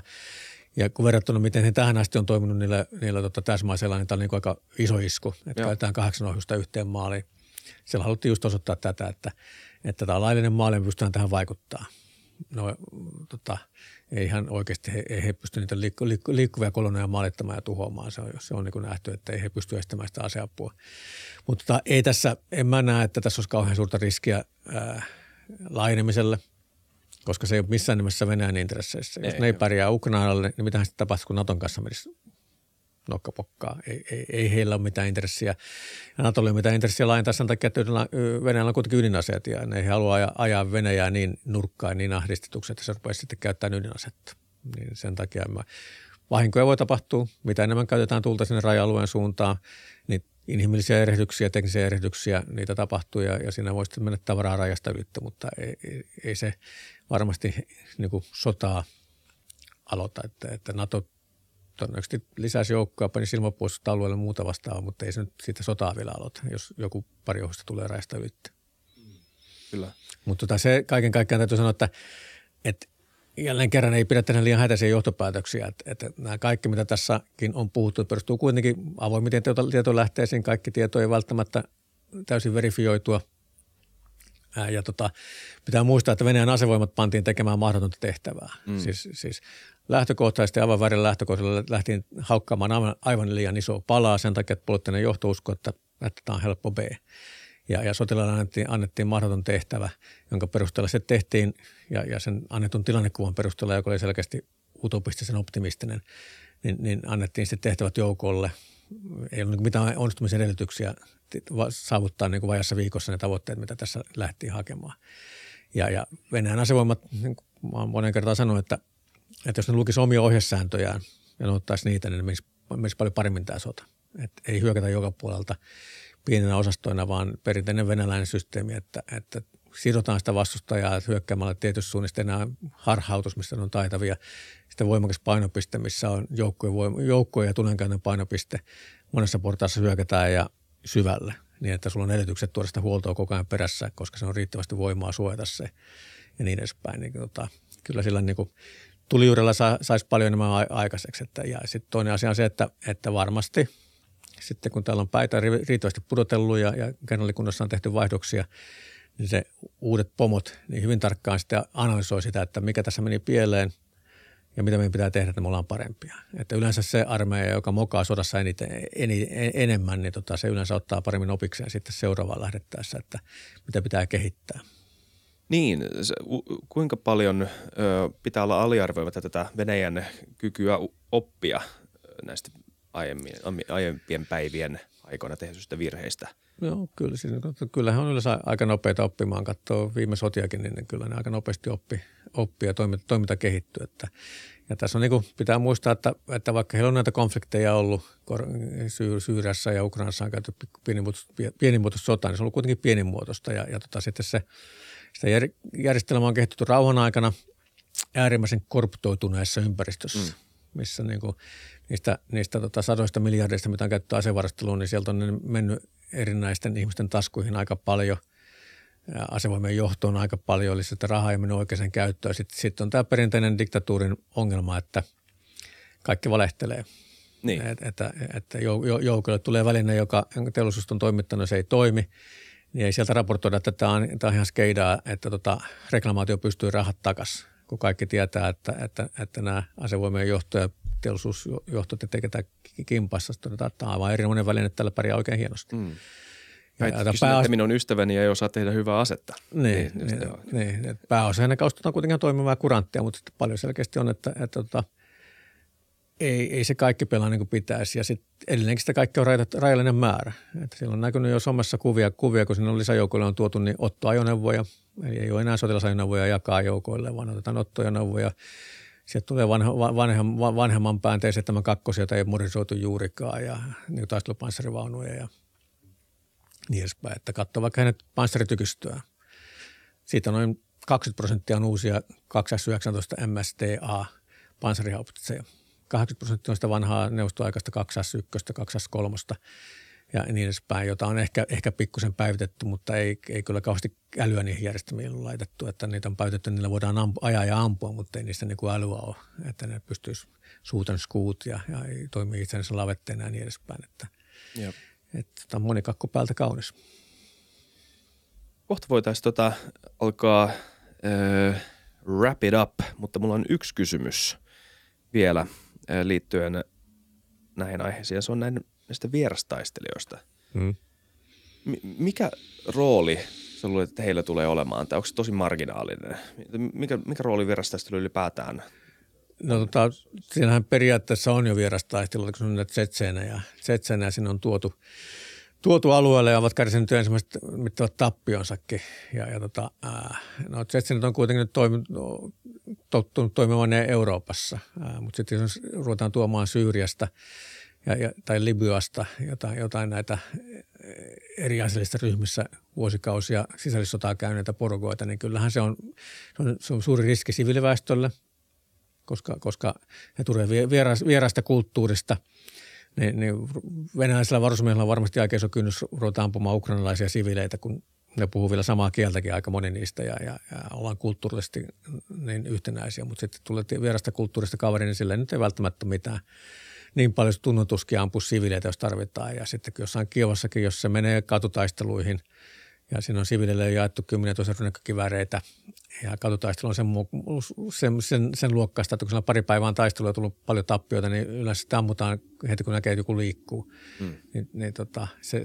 Ja kun verrattuna, miten he tähän asti on toiminut niillä, niillä tota, täsmäisellä, niin tämä on niin aika iso isku, että Joo. käytetään kahdeksan ohjusta yhteen maaliin. Siellä haluttiin just osoittaa tätä, että, että tämä laillinen maali, pystytään tähän vaikuttaa. No, tota, ei ihan oikeasti, he, ei he pysty niitä liikku, liikku, liikkuvia koloneja maalittamaan ja tuhoamaan. Se on, se on niin kuin nähty, että ei he pysty estämään sitä aseapua. Mutta tota, ei tässä, en mä näe, että tässä olisi kauhean suurta riskiä ää, laajenemiselle, koska se ei ole missään nimessä Venäjän intresseissä. Jos ei, ne ei pärjää Ukrainalle, niin mitähän sitten tapahtuu, kun Naton kanssa menisi nokkapokkaa. Ei, ei, ei heillä ole mitään intressiä. Ja Natolla ei ole mitään intressiä laajentaa sen takia, että Venäjällä on kuitenkin ydinaseet ja ne ei halua ajaa Venäjää niin nurkkaan, niin ahdistetuksi, että se rupeaa sitten käyttämään ydinasetta. Niin sen takia mä, vahinkoja voi tapahtua. Mitä enemmän käytetään tulta sinne raja-alueen suuntaan, niin inhimillisiä erehdyksiä, teknisiä erehdyksiä, niitä tapahtuu ja, ja siinä voi sitten mennä tavaraa rajasta ylittä, mutta ei, ei, ei se varmasti niin kuin sotaa aloita, että, että NATO todennäköisesti lisäsi joukkoa, pani silmäpuolustusta alueelle muuta vastaavaa, mutta ei se nyt siitä sotaa vielä aloita, jos joku pari ohjusta tulee rajasta ylittä. Kyllä. Mutta tota se kaiken kaikkiaan täytyy sanoa, että, että jälleen kerran ei pidä tehdä liian hätäisiä johtopäätöksiä. Että, että nämä kaikki, mitä tässäkin on puhuttu, perustuu kuitenkin avoimiten tietolähteisiin. Kaikki tieto ei välttämättä täysin verifioitua – ja tota, pitää muistaa, että Venäjän asevoimat pantiin tekemään mahdotonta tehtävää. Mm. Siis, siis lähtökohtaisesti aivan väärin lähtökohdalla lähtiin haukkaamaan aivan, aivan liian iso palaa sen takia, että poliittinen johto uskoi, että, että tämä on helppo B. Ja, ja sotilaille annettiin, annettiin mahdoton tehtävä, jonka perusteella se tehtiin ja, ja sen annetun tilannekuvan perusteella, joka oli selkeästi utopistisen optimistinen, niin, niin annettiin sitten tehtävät joukolle. Ei ollut niinku mitään onnistumisen edellytyksiä saavuttaa niin kuin vajassa viikossa ne tavoitteet, mitä tässä lähti hakemaan. Ja, ja Venäjän asevoimat, niin kuin olen monen kertaan sanonut, että, että jos ne lukisi omia ohjesääntöjään ja ne ottaisi niitä, niin ne menisi, menisi paljon paremmin tämä sota. Että ei hyökätä joka puolelta pienenä osastoina, vaan perinteinen venäläinen systeemi, että, että sidotaan sitä vastustajaa hyökkäämällä tietyssä suunnista enää harhautus, missä ne on taitavia. Sitten voimakas painopiste, missä on joukkojen, joukkojen ja tunnenkäynnön painopiste. Monessa portaassa hyökätään ja syvälle, niin että sulla on edellytykset tuoda sitä huoltoa koko ajan perässä, koska se on riittävästi voimaa suojata se ja niin edespäin. Niin, tota, kyllä sillä niin kuin, tulijuurella sa, saisi paljon enemmän aikaiseksi. Että, ja sitten toinen asia on se, että, että varmasti sitten kun täällä on päitä riittävästi pudotellut ja, ja kennellikunnassa on tehty vaihdoksia, niin se uudet pomot niin hyvin tarkkaan sitten analysoi sitä, että mikä tässä meni pieleen ja mitä meidän pitää tehdä, että me ollaan parempia. Että yleensä se armeija, joka mokaa sodassa eniten, en, enemmän, niin tota, se yleensä ottaa paremmin opikseen sitten seuraavaan lähdettäessä, että mitä pitää kehittää. Niin, se, kuinka paljon ö, pitää olla aliarvoimatta tätä Venäjän kykyä oppia näistä aiemmin, aiempien päivien aikoina tehdyistä virheistä? Joo, kyllä. Siis, kyllähän on yleensä aika nopeita oppimaan. Katsoo viime sotiakin, niin kyllä ne aika nopeasti oppi, oppi ja toiminta, toiminta kehittyy. Että, ja tässä on niin kuin, pitää muistaa, että, että vaikka heillä on näitä konflikteja ollut Syy, Syyriassa ja Ukrainassa on käyty pienimuotoista, pienimuotoista sotaa, niin se on ollut kuitenkin pienimuotoista. Ja, ja tota, sitten se, sitä järjestelmää on kehitetty rauhan aikana äärimmäisen korruptoituneessa ympäristössä, mm. missä niin kuin, niistä, niistä tota sadoista miljardeista, mitä on käytetty asevarasteluun, niin sieltä on mennyt erinäisten ihmisten taskuihin aika paljon. Asevoimien johtoon aika paljon, eli sitä rahaa ei mennyt oikeaan käyttöön. Sitten, sitten on tämä perinteinen diktatuurin ongelma, että kaikki valehtelee. Niin. Et, että, että joukolle tulee väline, joka teollisuus on toimittanut, se ei toimi. Niin ei sieltä raportoida, että tämä on, tämä on ihan skeidaa, että tota, reklamaatio pystyy rahat takaisin kun kaikki tietää, että, että, että nämä asevoimien johto teollisuusjohto tekevät kimpassa. Todetaan, että tämä on aivan erinomainen väline, että tällä pärjää oikein hienosti. Mm. Ja, ja pääos... että minun ystäväni ei osaa tehdä hyvää asetta. Niin, niin, niin, niin pääosa hänen kuitenkin toimivaa kuranttia, mutta paljon selkeästi on, että, että, että tota, ei, ei se kaikki pelaa niin kuin pitäisi. Ja sitten edelleenkin sitä kaikki on rajallinen määrä. Että siellä on näkynyt jo somessa kuvia, kuvia kun sinne on lisäjoukoille on tuotu niin ottoajoneuvoja. Eli ei ole enää sotilasajoneuvoja jakaa joukoille, vaan otetaan ottoajoneuvoja. Sieltä tulee vanha, vanhem, vanhemman pään T-7 kakkosia, joita ei modernisoitu juurikaan ja niin taistelupanssarivaunuja ja niin edespäin. Että katsoo vaikka hänet panssaritykystyä. Siitä noin 20 prosenttia on uusia 219 MSTA panssarihauptseja. 80 prosenttia on sitä vanhaa neuvostoaikaista 2S1, 2S3 ja niin edespäin, jota on ehkä, ehkä pikkusen päivitetty, mutta ei, ei kyllä kauheasti älyä niihin järjestelmiin laitettu, että niitä on päivitetty, niillä voidaan ampu, ajaa ja ampua, mutta ei niistä niin kuin älyä ole, että ne pystyisi suutan skuut ja, ja ei toimi itsensä lavetteena ja niin edespäin, että, Jep. että tämä on monikakku päältä kaunis. Kohta voitaisiin tota, alkaa äh, wrap it up, mutta mulla on yksi kysymys vielä – liittyen näihin aiheisiin, se on näin, näistä vierastaistelijoista. Hmm. mikä rooli sä luulet, että heillä tulee olemaan, tai onko se tosi marginaalinen? Mikä, mikä rooli vierastaistelu ylipäätään No tota, siinähän periaatteessa on jo vierastaistelua, kun on näitä tsetseenejä. Tsetseenejä sinne on tuotu, tuotu alueelle ja ovat kärsineet ensimmäiset mittavat tappionsakin. Ja, ja tota, ää, no tsetseenit on kuitenkin nyt toimi, tottunut toimimaan Euroopassa, mutta sitten jos ruvetaan tuomaan Syyriasta ja, ja, tai Libyasta jotain, jotain näitä eri asiallisissa ryhmissä vuosikausia sisällissotaa käyneitä porukoita, niin kyllähän se on, se on, se on suuri riski siviiliväestölle, koska, koska he tulevat vieraasta kulttuurista – niin, niin venäläisellä varusmiehellä on varmasti aika iso kynnys ruveta ampumaan ukrainalaisia siviileitä, kun ne puhuu vielä samaa kieltäkin aika moni niistä ja, ja, ja ollaan kulttuurisesti niin yhtenäisiä, mutta sitten tulee vierasta kulttuurista kaveri, niin sillä nyt ei välttämättä mitään niin paljon tunnutuskin ampua siviileitä, jos tarvitaan. Ja sitten jossain Kiovassakin, jos se menee katutaisteluihin – ja siinä on siviilille jaettu kymmeniä toisen rynnäkkökivääreitä ja katutaistelu on sen, sen, sen, sen luokkaista, että kun siellä on pari päivää taistelua ja tullut paljon tappioita, niin yleensä sitä ammutaan heti kun näkee, että joku liikkuu. Hmm. Niin, niin tota, se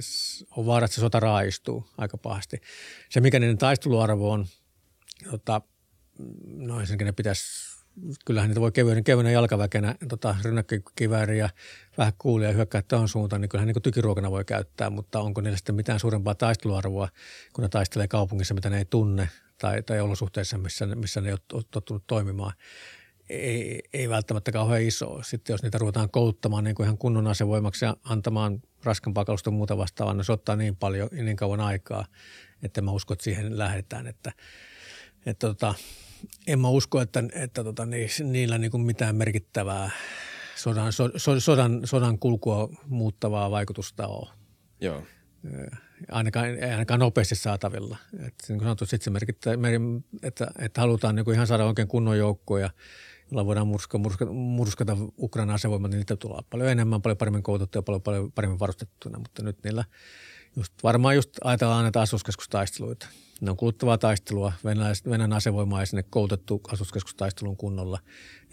on vaara, että se sota raaistuu aika pahasti. Se, mikä niiden taisteluarvo on, tota, no ensinnäkin ne pitäisi kyllähän niitä voi kevyen, kevyen jalkaväkenä tota, rynnäkkökivääriä vähän kuulia hyökkää tuohon suuntaan, niin kyllähän niin tykiruokana voi käyttää, mutta onko niillä sitten mitään suurempaa taisteluarvoa, kun ne taistelee kaupungissa, mitä ne ei tunne, tai, tai olosuhteissa, missä, missä ne ei ole tottunut toimimaan. Ei, ei välttämättä kauhean iso. Sitten jos niitä ruvetaan kouluttamaan niin kuin ihan kunnon asevoimaksi ja antamaan raskampaa kalusta muuta vastaavaa, niin se ottaa niin paljon niin kauan aikaa, että mä uskon, että siihen lähdetään. Että, että tota, en mä usko, että, että tota, niillä niin kuin mitään merkittävää sodan, so, sodan, sodan kulkua muuttavaa vaikutusta ole. Joo. Ainakaan, ainakaan nopeasti saatavilla. Että, niin kuin sanottu, sit se merkittää, että, että halutaan niin kuin ihan saada oikein kunnon joukkoja, jolla voidaan murska, murska, murskata Ukrainan asevoimat, niin niitä tulee paljon enemmän, paljon paremmin koulutettuja, paljon, paljon paremmin varustettuna. Mutta nyt niillä just, varmaan just ajatellaan näitä asuskeskustaisteluita. Ne on kuluttavaa taistelua. Venäjän asevoima ei sinne koulutettu asuskeskustaistelun kunnolla.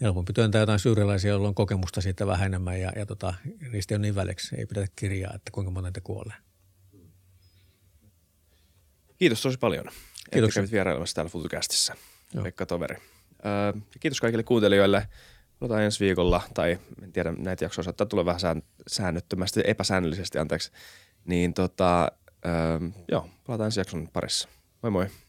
Helpompi työntää jotain syyrialaisia, joilla on kokemusta siitä vähän enemmän ja, ja tota, niistä ei ole niin väleksi. Ei pidetä kirjaa, että kuinka monta te kuolee. Kiitos tosi paljon, Kiitos. kävit vierailemassa täällä Futucastissa, Pekka Toveri. Öö, kiitos kaikille kuuntelijoille. Palataan ensi viikolla, tai en tiedä, näitä jaksoja saattaa tulla vähän sään, säännöttömästi, epäsäännöllisesti, anteeksi. Niin tota, öö, joo, palataan ensi jakson parissa. Moi moi.